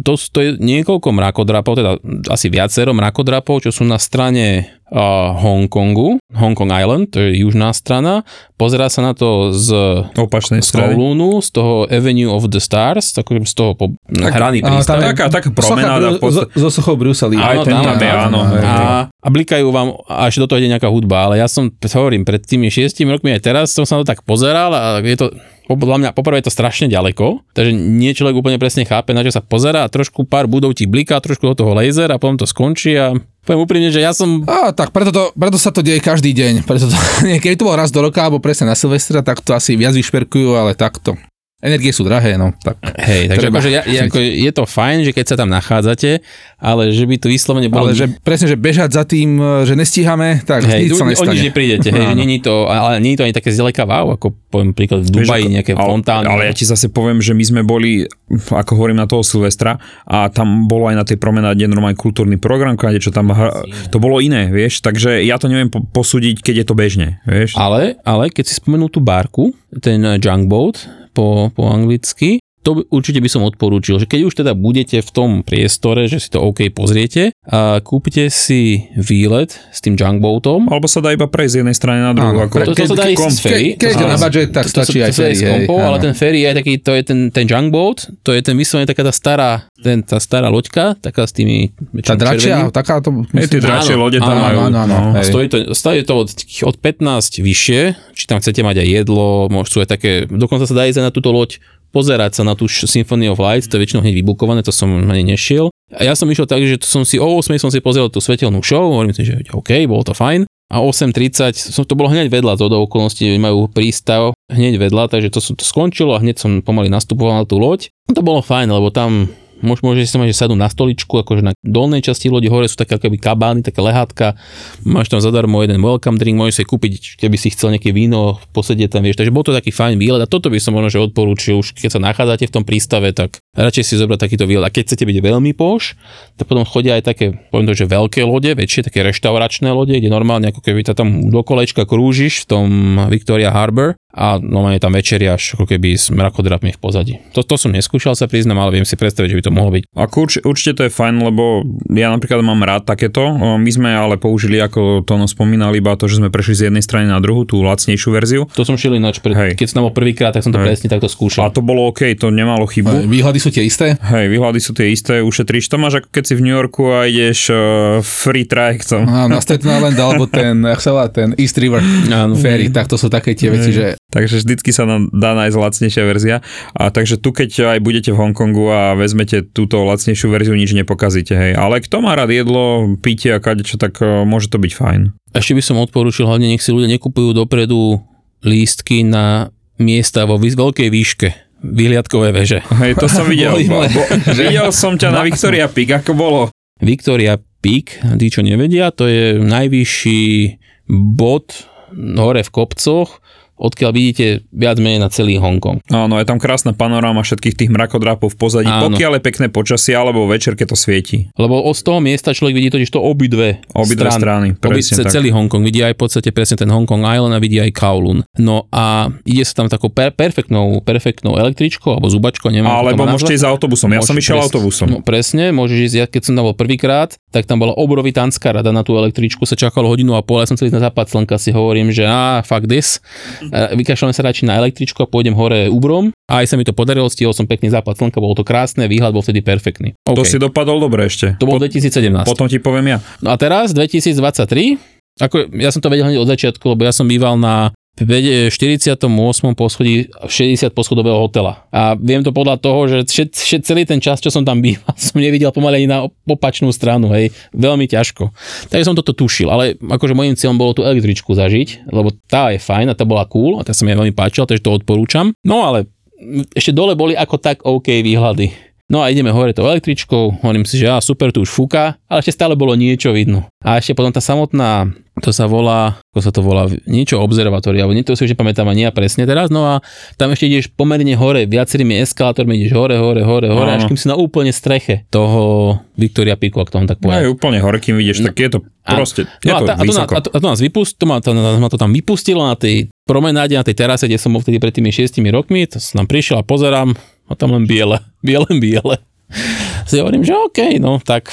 To, to je niekoľko mrakodrapov, teda asi viacero mrakodrapov, čo sú na strane uh, Hongkongu, Hong Kong Island, to je južná strana. Pozerá sa na to z Opačnej z. Kowloonu, z toho Avenue of the Stars, tak, z toho po, hraný Áno, prístav. Taká, taká promenáda. Zo, zo sochou Bruseli. Aj ten tam áno. hej. A, a blikajú vám, až do toho ide nejaká hudba, ale ja som, hovorím, pred tými šiestimi rokmi aj teraz som sa na to tak pozeral a je to, podľa mňa, poprvé je to strašne ďaleko, takže nie človek úplne presne chápe, na čo sa pozera a trošku pár budov ti bliká, trošku do toho laser a potom to skončí a poviem úprimne, že ja som Á, tak preto, to, preto sa to deje každý deň. Preto to, nie, to bol raz do roka, alebo presne na Silvestra, tak to asi viac vyšperkujú, ale takto. Energie sú drahé, no. Tak. Hej, takže Treba. akože ja, je, ako, je to fajn, že keď sa tam nachádzate, ale že by to vyslovene bolo... Ale že presne, že bežať za tým, že nestíhame, tak Hej, nič sa o nestane. nič neprídete, hej, není to, ale je to ani také zďaleka wow, ako poviem príklad v Dubaji, nejaké ale, fontány. Ale ja ti zase poviem, že my sme boli, ako hovorím na toho Silvestra, a tam bolo aj na tej promenáde normálny kultúrny program, kde čo tam, hra- to bolo iné, vieš, takže ja to neviem po- posúdiť, keď je to bežne, vieš. Ale, ale keď si spomenul tú barku, ten junk boat po, po anglicky, to určite by som odporúčil, že keď už teda budete v tom priestore, že si to OK pozriete, a kúpite si výlet s tým junk boatom, Alebo sa dá iba prejsť z jednej strany na druhú. Áno, ako, to, to, to sa dá ísť z ferry. Ke- keď To je na budget, tak to- to- stačí to- aj to sa dá ferry, hej, kompou, ale áno. ten ferry je taký, to je ten, ten junk boat, to je ten vyslovene taká tá stará, ten, tá stará loďka, taká s tými Tá dračia, taká to... Hej, tie dračie Áno, lode tam áno, majú. áno, áno. no. Hej. stojí to, stojí to od, od 15 vyššie, či tam chcete mať aj jedlo, sú aj také, dokonca sa dá ísť aj na túto loď pozerať sa na tú Symphony of Light, to je väčšinou hneď vybukované, to som ani nešiel. A ja som išiel tak, že som si o 8 som si pozrel tú svetelnú show, hovorím si, že OK, bolo to fajn. A 8.30, som, to bolo hneď vedľa, to do okolností majú prístav hneď vedľa, takže to, som- to skončilo a hneď som pomaly nastupoval na tú loď. To bolo fajn, lebo tam Môž, môže si mať, že sadnú na stoličku, akože na dolnej časti lodi hore sú také akoby kabány, také lehátka, máš tam zadarmo jeden welcome drink, môžeš si kúpiť, keby si chcel nejaké víno, posedieť tam, vieš, takže bol to taký fajn výlet a toto by som možno, že odporúčil, už keď sa nachádzate v tom prístave, tak radšej si zobrať takýto výlet. A keď chcete byť veľmi poš, tak potom chodia aj také, poviem to, že veľké lode, väčšie, také reštauračné lode, kde normálne ako keby ta tam do kolečka krúžiš v tom Victoria Harbor a normálne tam večeriaš ako keby s mrakodrapmi v pozadí. To, to som neskúšal sa priznám, ale viem si predstaviť, že by to mohlo byť. Ako urč, určite to je fajn, lebo ja napríklad mám rád takéto. My sme ale použili, ako to ono spomínal, iba to, že sme prešli z jednej strany na druhú, tú lacnejšiu verziu. To som šiel ináč, pred, Hej. keď som bol prvýkrát, tak som to Hej. presne takto A skúšal. to bolo OK, to nemalo chybu. Výhľady sú tie isté? Hej, výhľady sú tie isté, ušetríš to máš ako keď si v New Yorku a ideš uh, free trajektom. Áno, na Staten Island, alebo ten, jak sa volá, ten East River Áno. Ferry, tak to sú také tie veci, že Takže vždycky sa nám dá nájsť lacnejšia verzia. A takže tu, keď aj budete v Hongkongu a vezmete túto lacnejšiu verziu, nič nepokazíte. Hej. Ale kto má rád jedlo, pitie a kadečo, tak uh, môže to byť fajn. Ešte by som odporúčil, hlavne nech si ľudia nekupujú dopredu lístky na miesta vo veľkej výške vyhliadkové veže. Hej, to som videl. Bo, bo, videl som ťa na Victoria Peak, ako bolo. Victoria Peak, tí čo nevedia, to je najvyšší bod hore v kopcoch, odkiaľ vidíte viac menej na celý Hongkong. Áno, je tam krásna panoráma všetkých tých mrakodrápov v pozadí, Áno. pokiaľ je pekné počasie, alebo večer, keď to svieti. Lebo z toho miesta človek vidí totiž to obidve, Obidve strany, Obi, presne tak. celý Hongkong, vidí aj v podstate presne ten Hongkong Island a vidí aj Kowloon. No a ide sa tam takou per, perfektnou, perfektnou električkou alebo zubačkou, neviem. Alebo môžete ísť autobusom. Ja som Môžeš išiel presne- autobusom. No, presne, môžeš ísť, ja keď som tam bol prvýkrát, tak tam bola obrovitánska rada na tú električku, sa čakalo hodinu a pol, ja som celý na západ slnka si hovorím, že á, fuck this, vykašľam sa radšej na električku a pôjdem hore Ubrom. A aj sa mi to podarilo, stihol som pekný západ slnka, bolo to krásne, výhľad bol vtedy perfektný. To OK. si dopadol dobre ešte. to bol 2017. Potom ti poviem ja. No a teraz 2023, ako ja som to vedel hneď od začiatku, lebo ja som býval na 48. poschodí 60 poschodového hotela. A viem to podľa toho, že všet, všet, celý ten čas, čo som tam býval, som nevidel pomaly ani na opačnú stranu, hej. Veľmi ťažko. Takže som toto tušil, ale akože môjim cieľom bolo tú električku zažiť, lebo tá je fajn a tá bola cool a tá sa mi veľmi páčila, takže to odporúčam. No ale ešte dole boli ako tak OK výhľady. No a ideme hore tou električkou, hovorím si, že á, super, tu už fúka, ale ešte stále bolo niečo vidno. A ešte potom tá samotná, to sa volá, ako sa to volá, niečo observatória, alebo niečo si už nepamätám ani ja presne teraz, no a tam ešte ideš pomerne hore, viacerými eskalátormi ideš hore, hore, hore, hore, až Áno. kým si na úplne streche toho Victoria Piku, ak to mám tak No povedať. je úplne hore, kým vidíš, tak je to Áno. proste, je No a, to a, to, vysoko. a, to, a to nás vypust, to ma, to, ma to tam vypustilo na tej promenáde, na tej terase, kde som bol vtedy pred tými šiestimi rokmi, to som tam prišiel a pozerám, a tam len biele, biele, biele. Si hovorím, že OK, no tak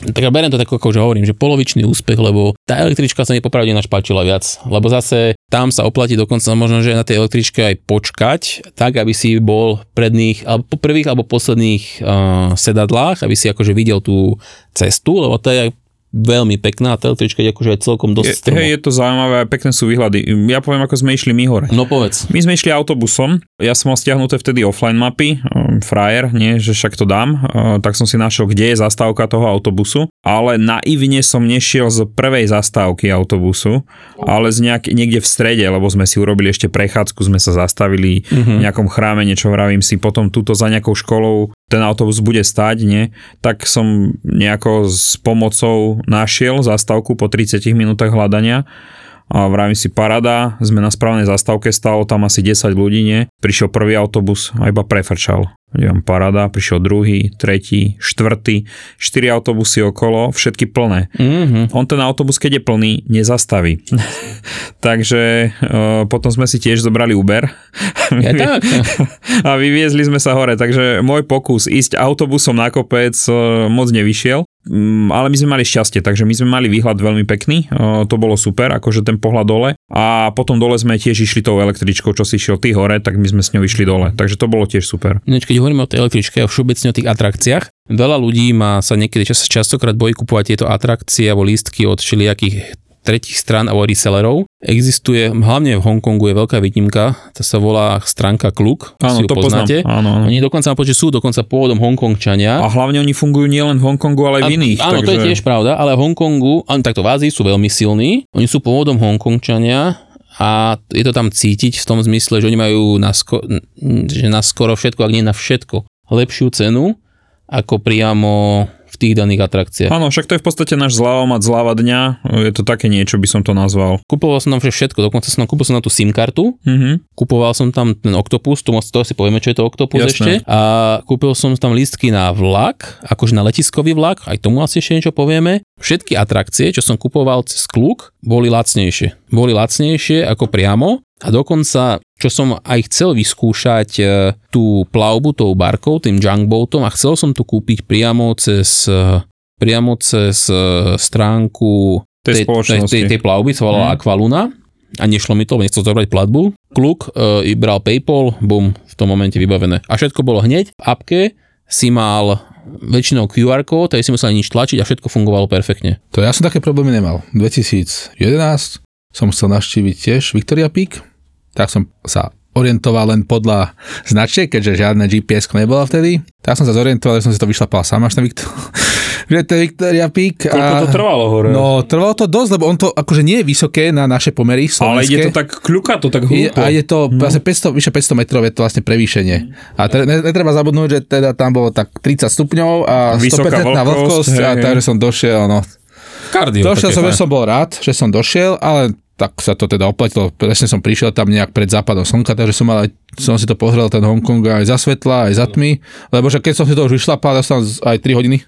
tak ja beriem to tak, ako že hovorím, že polovičný úspech, lebo tá električka sa mi popravde ináč páčila viac, lebo zase tam sa oplatí dokonca možno, že na tej električke aj počkať, tak aby si bol predných, alebo prvých alebo posledných uh, sedadlách, aby si akože videl tú cestu, lebo to je veľmi pekná, tá električka je akože aj celkom dosť Je, strmo. hej, je to zaujímavé, pekné sú výhľady. Ja poviem, ako sme išli my hore. No povedz. My sme išli autobusom, ja som mal stiahnuté vtedy offline mapy, um, frajer, nie, že však to dám, uh, tak som si našiel, kde je zastávka toho autobusu, ale naivne som nešiel z prvej zastávky autobusu, ale z nejak, niekde v strede, lebo sme si urobili ešte prechádzku, sme sa zastavili v nejakom chráme, niečo vravím si, potom túto za nejakou školou ten autobus bude stáť, nie, tak som nejako s pomocou našiel zastávku po 30 minútach hľadania a vravím si parada, sme na správnej zastávke, stalo tam asi 10 ľudí, nie? Prišiel prvý autobus a iba prefrčal. Idem parada, prišiel druhý, tretí, štvrtý, štyri autobusy okolo, všetky plné. Mm-hmm. On ten autobus, keď je plný, nezastaví. Takže uh, potom sme si tiež zobrali Uber Ja tak. a vyviezli sme sa hore. Takže môj pokus ísť autobusom na kopec uh, moc nevyšiel. Mm, ale my sme mali šťastie, takže my sme mali výhľad veľmi pekný, to bolo super, akože ten pohľad dole. A potom dole sme tiež išli tou električkou, čo si išiel ty hore, tak my sme s ňou išli dole, takže to bolo tiež super. Ináč, keď hovoríme o tej električke a všeobecne o tých atrakciách, veľa ľudí má sa niekedy čas, častokrát bojí kupovať tieto atrakcie alebo lístky od všelijakých tretich strán alebo resellerov. Existuje, hlavne v Hongkongu je veľká výnimka, to sa volá stránka Kluk, si Áno, ju to poznám. poznáte. Áno, áno. Oni dokonca počuť, sú dokonca pôvodom Hongkongčania. A hlavne oni fungujú nielen v Hongkongu, ale aj v iných. Áno, takže... to je tiež pravda, ale v Hongkongu, áno, takto v Ázii sú veľmi silní, oni sú pôvodom Hongkongčania a je to tam cítiť v tom zmysle, že oni majú na, sko- že na skoro všetko, ak nie na všetko, lepšiu cenu ako priamo tých daných atrakciách. Áno, však to je v podstate náš zľavomat zľava dňa, je to také niečo, by som to nazval. Kupoval som tam všetko, dokonca som tam kúpil som na tú SIM kartu, Mhm. kupoval som tam ten Octopus, to, to si povieme, čo je to Octopus Jasné. ešte, a kúpil som tam lístky na vlak, akože na letiskový vlak, aj tomu asi ešte niečo povieme. Všetky atrakcie, čo som kupoval cez kluk, boli lacnejšie. Boli lacnejšie ako priamo a dokonca, čo som aj chcel vyskúšať e, tú plavbu tou barkou, tým junkboatom a chcel som tu kúpiť priamo cez e, priamo cez e, stránku Tej spoločnosti. tej, tej plavby, sa volala Mhm. Aqualuna a nešlo mi to, nechcel zobrať platbu. Kluk e, i bral Paypal, bum, v tom momente vybavené. A všetko bolo hneď. V apke si mal väčšinou QR kód, tady si musel nič tlačiť a všetko fungovalo perfektne. To ja som také problémy nemal. 2011 som chcel navštíviť tiež Victoria Peak, tak som sa orientoval len podľa značiek, keďže žiadne GPS nebola vtedy. Tak som sa zorientoval, že som si to vyšlapal sám až na Victor- že to je Victoria Peak. Koľko to trvalo hore? No, trvalo to dosť, lebo on to akože nie je vysoké na naše pomery ale slovenské. ide to tak, kľuka to tak Je, hlúpo. a je to no. 500, vyše 500 metrov, je to vlastne prevýšenie. A tre, ne, netreba zabudnúť, že teda tam bolo tak 30 stupňov a Vysoká 100% vlhkosť, a takže som došiel, no. Kardio. Došiel som, že som bol rád, že som došiel, ale tak sa to teda oplatilo. Presne som prišiel tam nejak pred západom slnka, takže som, mal aj, som si to pozrel ten Hongkong aj za svetla, aj za tmy, lebo že keď som si to už vyšlapal, ja som aj 3 hodiny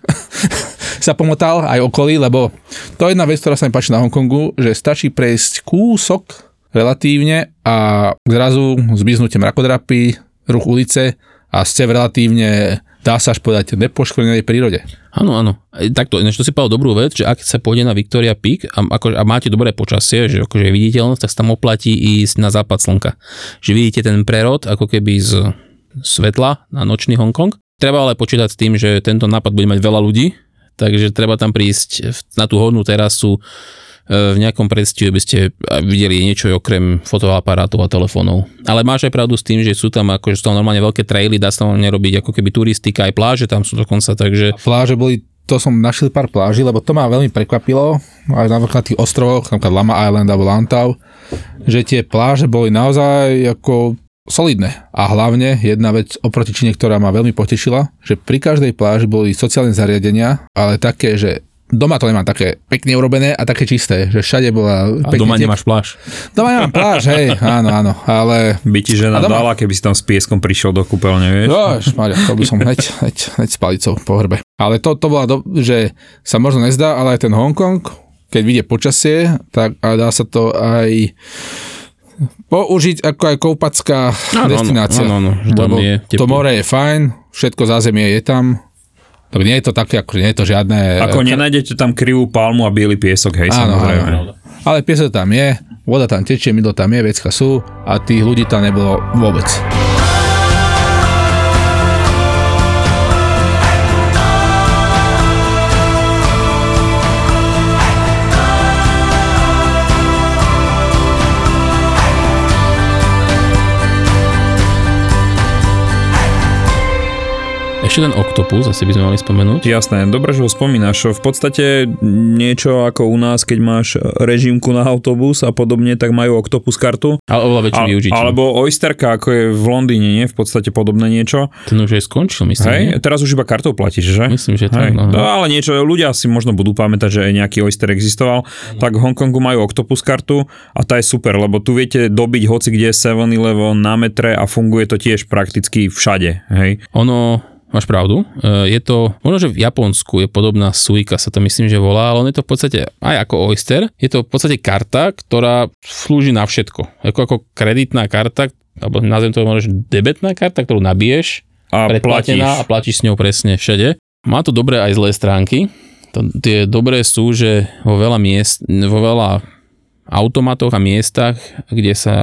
sa pomotal aj okolí, lebo to je jedna vec, ktorá sa mi páči na Hongkongu, že stačí prejsť kúsok relatívne a zrazu zmiznúte mrakodrapy, ruch ulice a ste v relatívne, dá sa až povedať, nepoškvrnenej prírode. Áno, áno. E, Takto, ináč to si povedal dobrú vec, že ak sa pôjde na Victoria Peak a, ako, a máte dobré počasie, že akože viditeľnosť, tak sa tam oplatí ísť na západ slnka. Že vidíte ten prerod ako keby z svetla na nočný Hongkong. Treba ale počítať s tým, že tento nápad bude mať veľa ľudí, takže treba tam prísť na tú hornú terasu v nejakom predstihu, aby ste videli niečo okrem fotoaparátov a telefónov. Ale máš aj pravdu s tým, že sú tam akože sú tam normálne veľké traily, dá sa tam nerobiť ako keby turistika, aj pláže tam sú dokonca, takže Pláže boli, to som našiel pár pláží, lebo to ma veľmi prekvapilo, aj napríklad na tých ostrovoch, napríklad Lama Island alebo Lantau, že tie pláže boli naozaj ako solidné. A hlavne jedna vec oproti Číne, ktorá ma veľmi potešila, že pri každej pláži boli sociálne zariadenia, ale také, že doma to nemám také pekne urobené a také čisté, že všade bola A doma tep- nemáš pláž. Doma nemám pláž, hej, áno, áno, ale By ti žena A doma- dala, keby si tam s pieskom prišiel do kúpeľne, vieš? Jož, Maria, to by som hneď, hneď, hneď s palicou po hrbe. Ale to, to bola, do, že sa možno nezdá, ale aj ten Hongkong, keď vyjde počasie, tak a dá sa to aj použiť ako aj koupacká Áno, destinácia. áno, áno, teplé. to more je fajn, všetko zázemie je tam, tak nie je to také, ako nie je to žiadne... Ako nenájdete tam krivú palmu a biely piesok, hej, Áno, samozrejme. áno. Ale piesok tam je, voda tam tečie, mydlo tam je, vecka sú a tých ľudí tam nebolo vôbec. Ešte ten oktopus, asi by sme mali spomenúť. Jasné, dobre, že ho spomínaš. V podstate niečo ako u nás, keď máš režimku na autobus a podobne, tak majú Octopus kartu. Ale oveľa väčšie využitie. alebo Oysterka, ako je v Londýne, nie? V podstate podobné niečo. Ten už aj skončil, myslím. Hej, nie? teraz už iba kartou platíš, že? Myslím, že tak. Hej. No, No, ale niečo, ľudia si možno budú pamätať, že aj nejaký Oyster existoval, tak v Hongkongu majú Octopus kartu a tá je super, lebo tu viete dobiť hoci kde 7-Eleven na metre a funguje to tiež prakticky všade, hej. Ono, máš pravdu, e, je to, možno, že v Japonsku je podobná suika, sa to myslím, že volá, ale on je to v podstate aj ako Oyster, je to v podstate karta, ktorá slúži na všetko. Ako, ako kreditná karta, alebo nazvem to možno, debetná karta, ktorú nabiješ, A platíš. predplatená a platíš s ňou presne všade. Má to dobré aj zlé stránky. To, tie dobré sú, že vo veľa miest, vo veľa automatoch a miestach, kde sa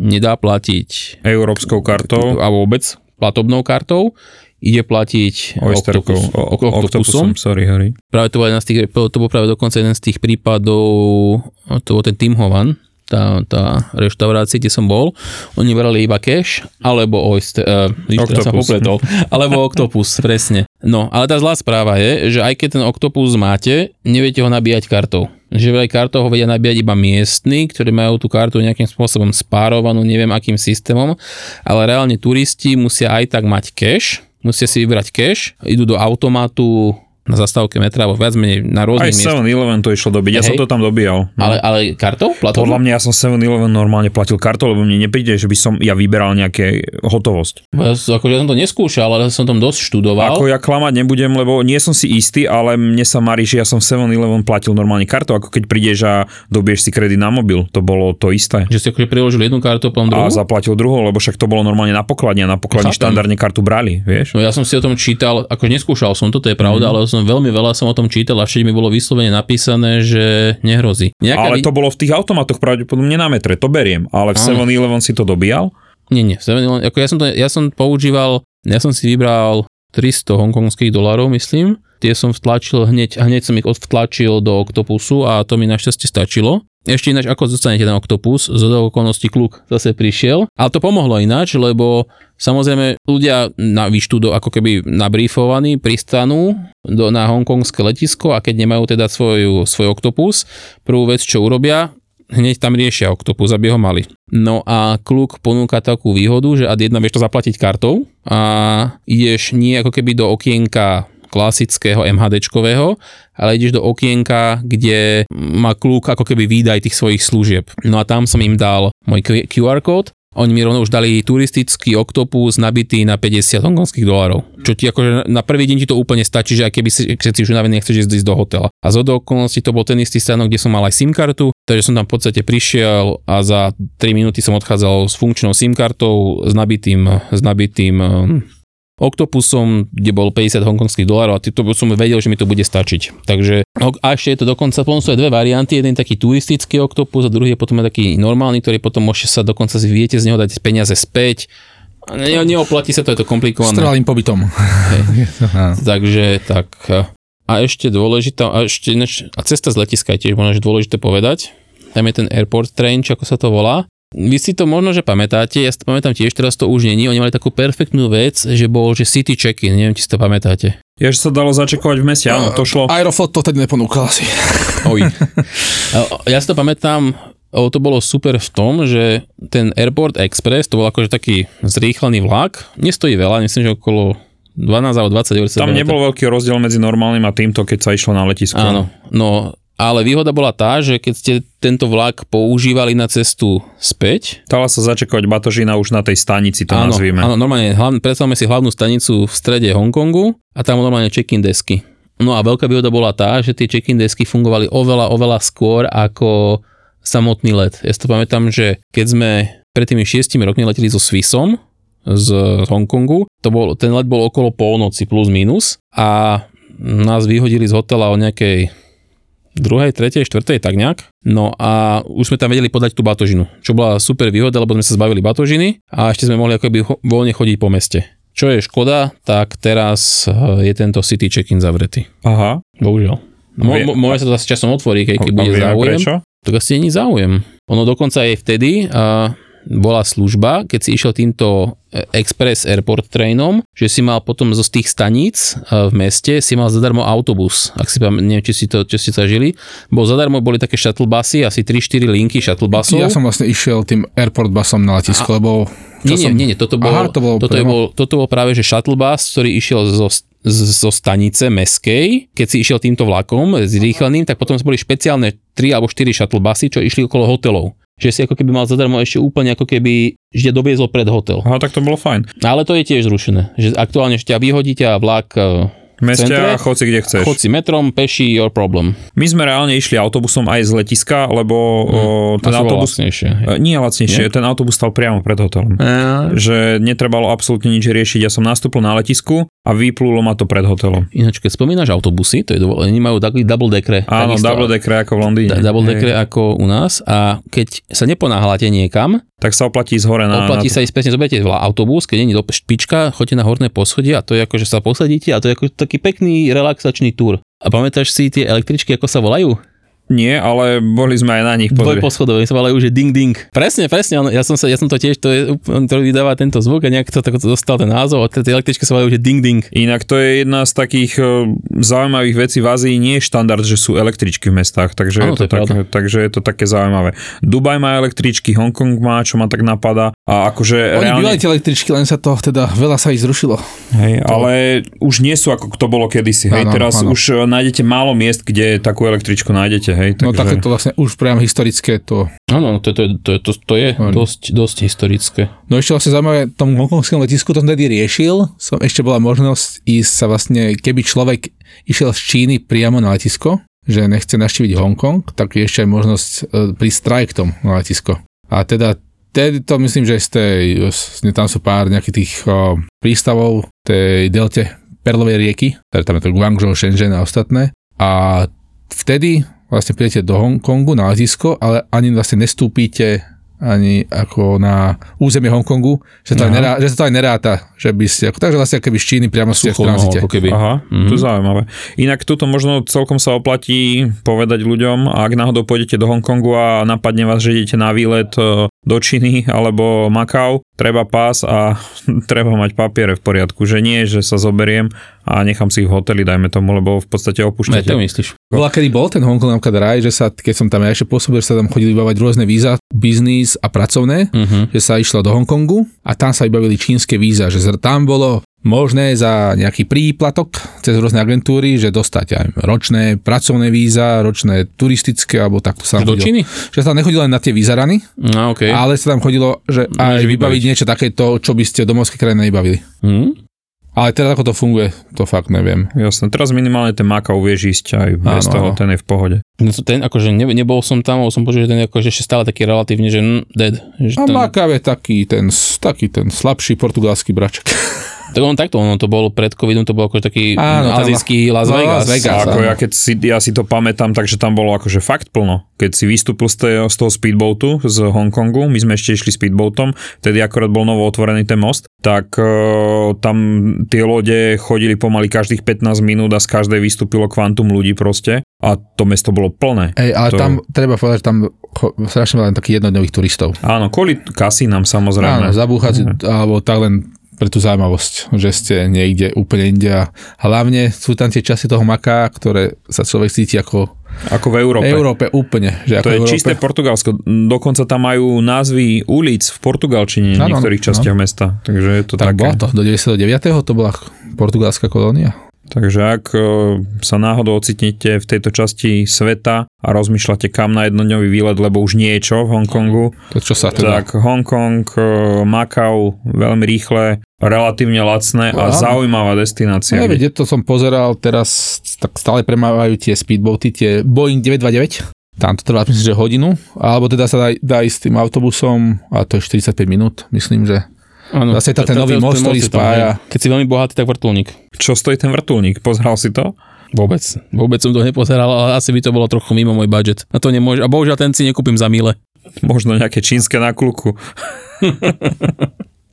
nedá platiť Európskou kartou. a vôbec platobnou kartou, ide platiť Oysterkou, oktopus, o- oktopusom. sorry, Harry. Práve to bol, z tých, to bol práve dokonca jeden z tých prípadov, to bol ten Tim Hovan, tá, tá reštaurácia, kde som bol, oni brali iba cash, alebo oyster, uh, teraz sa Octopus. popletol, alebo octopus, presne. No, ale tá zlá správa je, že aj keď ten octopus máte, neviete ho nabíjať kartou. Že vraj kartou ho vedia nabíjať iba miestni, ktorí majú tú kartu nejakým spôsobom spárovanú, neviem akým systémom, ale reálne turisti musia aj tak mať cash, musia si vybrať cash, idú do automatu na zastávke metra, alebo viac menej na Aj rôznych miestach. 7-Eleven to išlo dobiť, ja som to tam dobíjal. No. Ale, ale kartou? Platovou? Podľa mňa ja som 7-Eleven normálne platil kartou, lebo mne nepríde, že by som ja vyberal nejaké hotovosť. Ja, akože ja som to neskúšal, ale som tam dosť študoval. Ako ja klamať nebudem, lebo nie som si istý, ale mne sa marí, že ja som 7-Eleven platil normálne kartou, ako keď prídeš a dobieš si kredit na mobil. To bolo to isté. Že si akože priložil jednu kartu, potom druhú? A zaplatil druhou, lebo však to bolo normálne na pokladni a na pokladni štandardne kartu brali, vieš? No ja som si o tom čítal, akože neskúšal som to, to je pravda, mm. ale som veľmi veľa som o tom čítal a všade mi bolo vyslovene napísané, že nehrozí. Nejaká Ale vy- to bolo v tých automatoch pravdepodobne na metre, to beriem. Ale v Áno. 7-Eleven si to dobíjal? Nie, nie, 7-Eleven, ako ja som, to, ja som používal, ja som si vybral 300 hongkongských dolárov, myslím. Tie som vtlačil hneď, hneď som ich odvtlačil do Octopusu a to mi našťastie stačilo. Ešte ináč, ako zostanete ten Octopus, z okolností kluk zase prišiel. Ale to pomohlo ináč, lebo samozrejme ľudia na výštudo, ako keby nabrífovaní, pristanú do, na hongkongské letisko a keď nemajú teda svoj, svoj Octopus, prvú vec, čo urobia, hneď tam riešia Octopus, aby ho mali. No a kluk ponúka takú výhodu, že ad jedna vieš to zaplatiť kartou a ideš nie ako keby do okienka klasického MHDčkového, ale ideš do okienka, kde má kľúk ako keby výdaj tých svojich služieb. No a tam som im dal môj QR kód, oni mi rovno už dali turistický oktopus nabitý na 50 hongkonských dolarov. Čo ti akože na prvý deň ti to úplne stačí, že aj keby si, keď si už unavený, nechceš ísť do hotela. A z okolností to bol ten istý stánok, kde som mal aj SIM kartu, takže som tam v podstate prišiel a za 3 minúty som odchádzal s funkčnou SIM kartou, s nabitým, s nabitým um, Octopusom, kde bol 50 hongkongských dolárov a to som vedel, že mi to bude stačiť. Takže a ešte je to dokonca, potom sú aj dve varianty, jeden taký turistický Octopus a druhý je potom aj taký normálny, ktorý potom môžete sa dokonca si viete z neho dať peniaze späť. Ne, neoplatí sa to, je to S komplikované. trvalým pobytom. Áno. Takže tak. A ešte dôležitá, a, ešte, a cesta z letiska je tiež možno dôležité povedať. Tam je ten airport train, či ako sa to volá. Vy si to možno, že pamätáte, ja si to pamätám tiež, teraz to už není. Oni mali takú perfektnú vec, že bol, že city check-in, neviem, či si to pamätáte. Je, že sa dalo začekovať v meste, áno, to šlo. Aeroflot to tedy neponúkal asi. Oj. ja si to pamätám, O, to bolo super v tom, že ten Airport Express, to bol akože taký zrýchlený vlak, nestojí veľa, myslím, že okolo 12 alebo 20 eur. Tam nebol veľký rozdiel medzi normálnym a týmto, keď sa išlo na letisko. Áno, no ale výhoda bola tá, že keď ste tento vlak používali na cestu späť. Dala sa začakovať batožina už na tej stanici, to áno, nazvime. Áno, normálne, hlavne, predstavme si hlavnú stanicu v strede Hongkongu a tam normálne check-in desky. No a veľká výhoda bola tá, že tie check-in desky fungovali oveľa, oveľa skôr ako samotný let. Ja si to pamätám, že keď sme pred tými šiestimi rokmi leteli so Swissom z Hongkongu, to bol, ten let bol okolo polnoci plus minus a nás vyhodili z hotela o nejakej druhej, tretej, štvrtej, tak nejak. No a už sme tam vedeli podať tú batožinu, čo bola super výhoda, lebo sme sa zbavili batožiny a ešte sme mohli akoby voľne chodiť po meste. Čo je škoda, tak teraz eh, je tento city check-in zavretý. Aha. Bohužiaľ. Mo, môže sa to zase časom otvorí, keď, keď bude záujem. Prečo? Tak asi není záujem. Ono dokonca aj vtedy a bola služba, keď si išiel týmto e, Express Airport trainom, že si mal potom zo z tých staníc e, v meste, si mal zadarmo autobus. Ak si pam- neviem, či si to, čo ste zažili. Bol zadarmo, boli také shuttle busy, asi 3-4 linky shuttle busov. Ja som vlastne išiel tým airport busom na letisko, lebo... Nie, nie, som... nie, nie, toto bol, Aha, to bolo toto, je bol, toto bol práve, že shuttle bus, ktorý išiel zo, zo stanice meskej, keď si išiel týmto vlakom zrýchleným, tak potom boli špeciálne 3 alebo 4 shuttle busy, čo išli okolo hotelov. Že si ako keby mal zadarmo ešte úplne ako keby, že ťa doviezol pred hotel. Aha, tak to bolo fajn. Ale to je tiež zrušené. Že aktuálne že ťa vyhodíte a vlak e, V meste Centre? a chod si kde chceš. chod si metrom, peši, your problem. My sme reálne išli autobusom aj z letiska, lebo o, ten autobus... lacnejšie. E, Nie lacnejšie, ten autobus stal priamo pred hotelom. Že netrebalo absolútne nič riešiť. Ja som nastúpil na letisku a vyplulo ma to pred hotelom. Ináč, keď spomínaš autobusy, to je dovol, oni majú taký double dekre. Áno, takisto. double decker ako v Londýne. Da- double dekre ako u nás a keď sa neponáhľate niekam, Tak sa oplatí ísť hore na... oplatí na sa ísť presne, zoberiete autobus, keď nie je špička, choďte na horné poschodie a to je ako, že sa posadíte a to je ako taký pekný relaxačný túr. A pamätáš si tie električky, ako sa volajú? Nie, ale boli sme aj na nich. Pozri. Dvojposchodové, sa volajú, že ding ding. Presne, presne, ja som, sa, ja som to tiež, to je, ktorý vydáva tento zvuk a nejak to, tak dostal ten názov a tie električky sa volajú, že ding ding. Inak to je jedna z takých e, zaujímavých vecí v Ázii. Nie je štandard, že sú električky v mestách, takže, Áno, je, to to je pravda. tak, takže je to také zaujímavé. Dubaj má električky, Hongkong má, čo ma tak napadá. A akože Oni reálne... bývali tie električky, len sa to teda veľa sa ich zrušilo. Hej, ale už nie sú ako to bolo kedysi. Hej, Áno, teraz áno. už e, nájdete málo miest, kde takú električku nájdete. Hej, No takže... takéto vlastne už priam historické to. Áno, to, to, to, to, to je dosť, dosť historické. No ešte vlastne zaujímavé, tom hongkongskom letisku to vtedy riešil, som ešte bola možnosť ísť sa vlastne, keby človek išiel z Číny priamo na letisko, že nechce naštíviť Hongkong, tak je ešte aj možnosť e, prísť trajektom na letisko. A teda Tedy to myslím, že z tej, z- tam sú pár nejakých tých o, prístavov tej delte Perlovej rieky, teda tam je to Guangzhou, Shenzhen a ostatné. A vtedy vlastne prídete do Hongkongu na letisko, ale ani vlastne nestúpite ani ako na územie Hongkongu, že to, nerá, že sa to aj neráta, že by ste, takže vlastne keby z Číny priamo ste v no, tranzite. ako keby. Aha, Mhm. to je zaujímavé. Inak tuto možno celkom sa oplatí povedať ľuďom, ak náhodou pôjdete do Hongkongu a napadne vás, že idete na výlet e, do Číny alebo Makau, treba pás a treba mať papiere v poriadku, že nie, že sa zoberiem a nechám si ich v hoteli, dajme tomu, lebo v podstate Ne, opúšťate. to myslíš. Bola kedy bol ten Hongkong napríklad raj, že sa, keď som tam ja ešte pôsobil, že sa tam chodili vybavať rôzne víza, biznis a pracovné, Mhm. že sa išlo do Hongkongu a tam sa vybavili čínske víza, že tam bolo možné za nejaký príplatok cez rôzne agentúry, že dostať aj ročné pracovné víza, ročné turistické, alebo takto sa Do. Číny? Že sa tam nechodilo len na tie vízarany, No, OK. ale sa tam chodilo, že aj vybaviť vybaviť. niečo takéto, čo by ste v domovskej krajine nebavili. Ale teraz ako to funguje, to fakt neviem. Jasné, teraz minimálne ten Makau vieš ísť aj bez Áno, toho, áno. ten je v pohode. No ten, akože ne, nebol som tam, ale som počul, že ten je akože ešte stále taký relatívne, že mm, dead. Že A ten, Makav je taký ten, taký ten slabší portugalský braček. tak on takto, ono to bolo pred covidom, to bol akože taký Áno, tam- azijský Las Vegas. Las Vegas. Ako áno. ja, keď si, ja si to pamätám, takže tam bolo akože fakt plno. Keď si vystúpil z, tej, z toho speedboatu z Hongkongu, my sme ešte išli speedboatom, vtedy akorát bol novo otvorený ten most, tak uh, tam tie lode chodili pomaly každých 15 minút a z každej vystúpilo kvantum ľudí proste a to mesto bolo plné. Ej, ale To- tam treba povedať, že tam cho- strašne veľa takých jednodňových turistov. Áno, kvôli kasínam samozrejme. Áno, zabúchať, si, alebo tak len pre tú zaujímavosť, že ste niekde úplne inde a hlavne sú tam tie časy toho maka, ktoré sa človek cíti ako Ako v Európe. Európe úplne. Že ako To je Európe. čisté Portugalsko. Dokonca tam majú názvy ulic v portugalčine v niektorých no. častiach mesta. Takže je to Tak také. bola to. Do 99. to bola portugalská kolónia. Takže ak e, sa náhodou ocitnete v tejto časti sveta a rozmýšľate kam na jednodňový výlet, lebo už nie je čo v Hongkongu, To čo sa teda... tak Hongkong, e, Makau, veľmi rýchle, relatívne lacné a Áno. zaujímavá destinácia. No, veď, to som pozeral teraz, tak stále premávajú tie speedboaty, tie Boeing 929. Tam to trvá, myslím, že hodinu, alebo teda sa dá, dá ísť s tým autobusom, a to je 45 minút, myslím, že Áno. Zase tá- ten nový most, ktorý spája. Keď si veľmi bohatý, tak vrtulník. Čo stojí ten vrtulník? Pozeral si to? Vôbec. Vôbec som to nepozeral, ale asi by to bolo trochu mimo môj budget. A to nemôže. A bohužiaľ ten si nekúpim za mile. Možno nejaké čínske na kluku.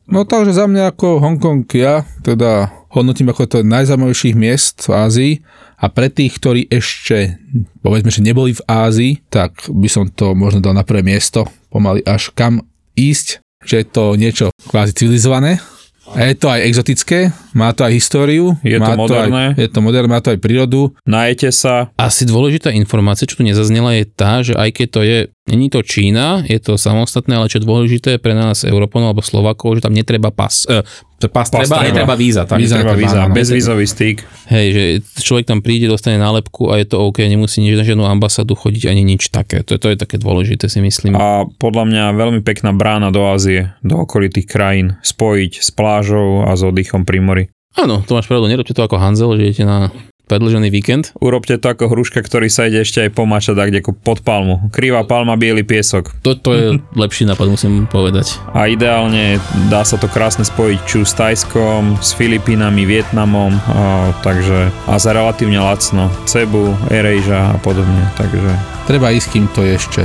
No takže za mňa ako Hongkong ja teda hodnotím ako to najzaujímavejších miest v Ázii a pre tých, ktorí ešte povedzme, že neboli v Ázii, tak by som to možno dal na prvé miesto, pomaly až kam ísť, že je to niečo kvázi civilizované. A je to aj exotické, má to aj históriu, Je to má moderné. aj, je to moderné, má to aj prírodu. Najete sa, Asi dôležitá informácia, čo tu nezaznela, je tá, že aj keď to je, není to Čína, je to samostatné, ale čo dôležité pre nás, Európanov alebo Slovákov, že tam netreba pas. Eh, pas, Pas treba, treba. netreba víza. Tak. Víza treba netreba, víza, áno. bezvízový styk. Hej, že človek tam príde, dostane nálepku a je to OK, nemusí nič na žiadnu ambasádu chodiť ani nič také. To, je- to je také dôležité, si myslím. A podľa mňa veľmi pekná brána do Ázie, do okolitých krajín, spojiť s plážou a s oddychom pri mori. Áno, to máš pravdu, nerobte to ako Hanzel, že idete na predlžený víkend. Urobte to ako hruška, ktorý sa ide ešte aj pomačať tak kde pod palmu. Krivá palma, biely piesok. To, to je lepší nápad, musím povedať. A ideálne dá sa to krásne spojiť či už s Tajskom, s Filipínami, Vietnamom, a, takže a za relatívne lacno. Cebu, Erejža a podobne. Takže Treba ísť, kým to je ešte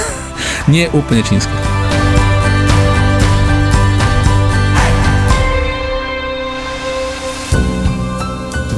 nie úplne čínske.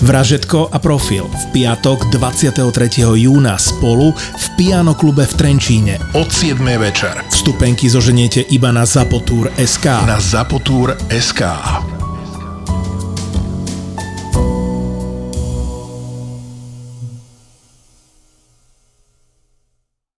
Vražetko a profil v piatok 23. júna spolu v Piano klube v Trenčíne od 7. večer. Vstupenky zoženiete iba na Zapotúr SK. Na Zapotúr SK.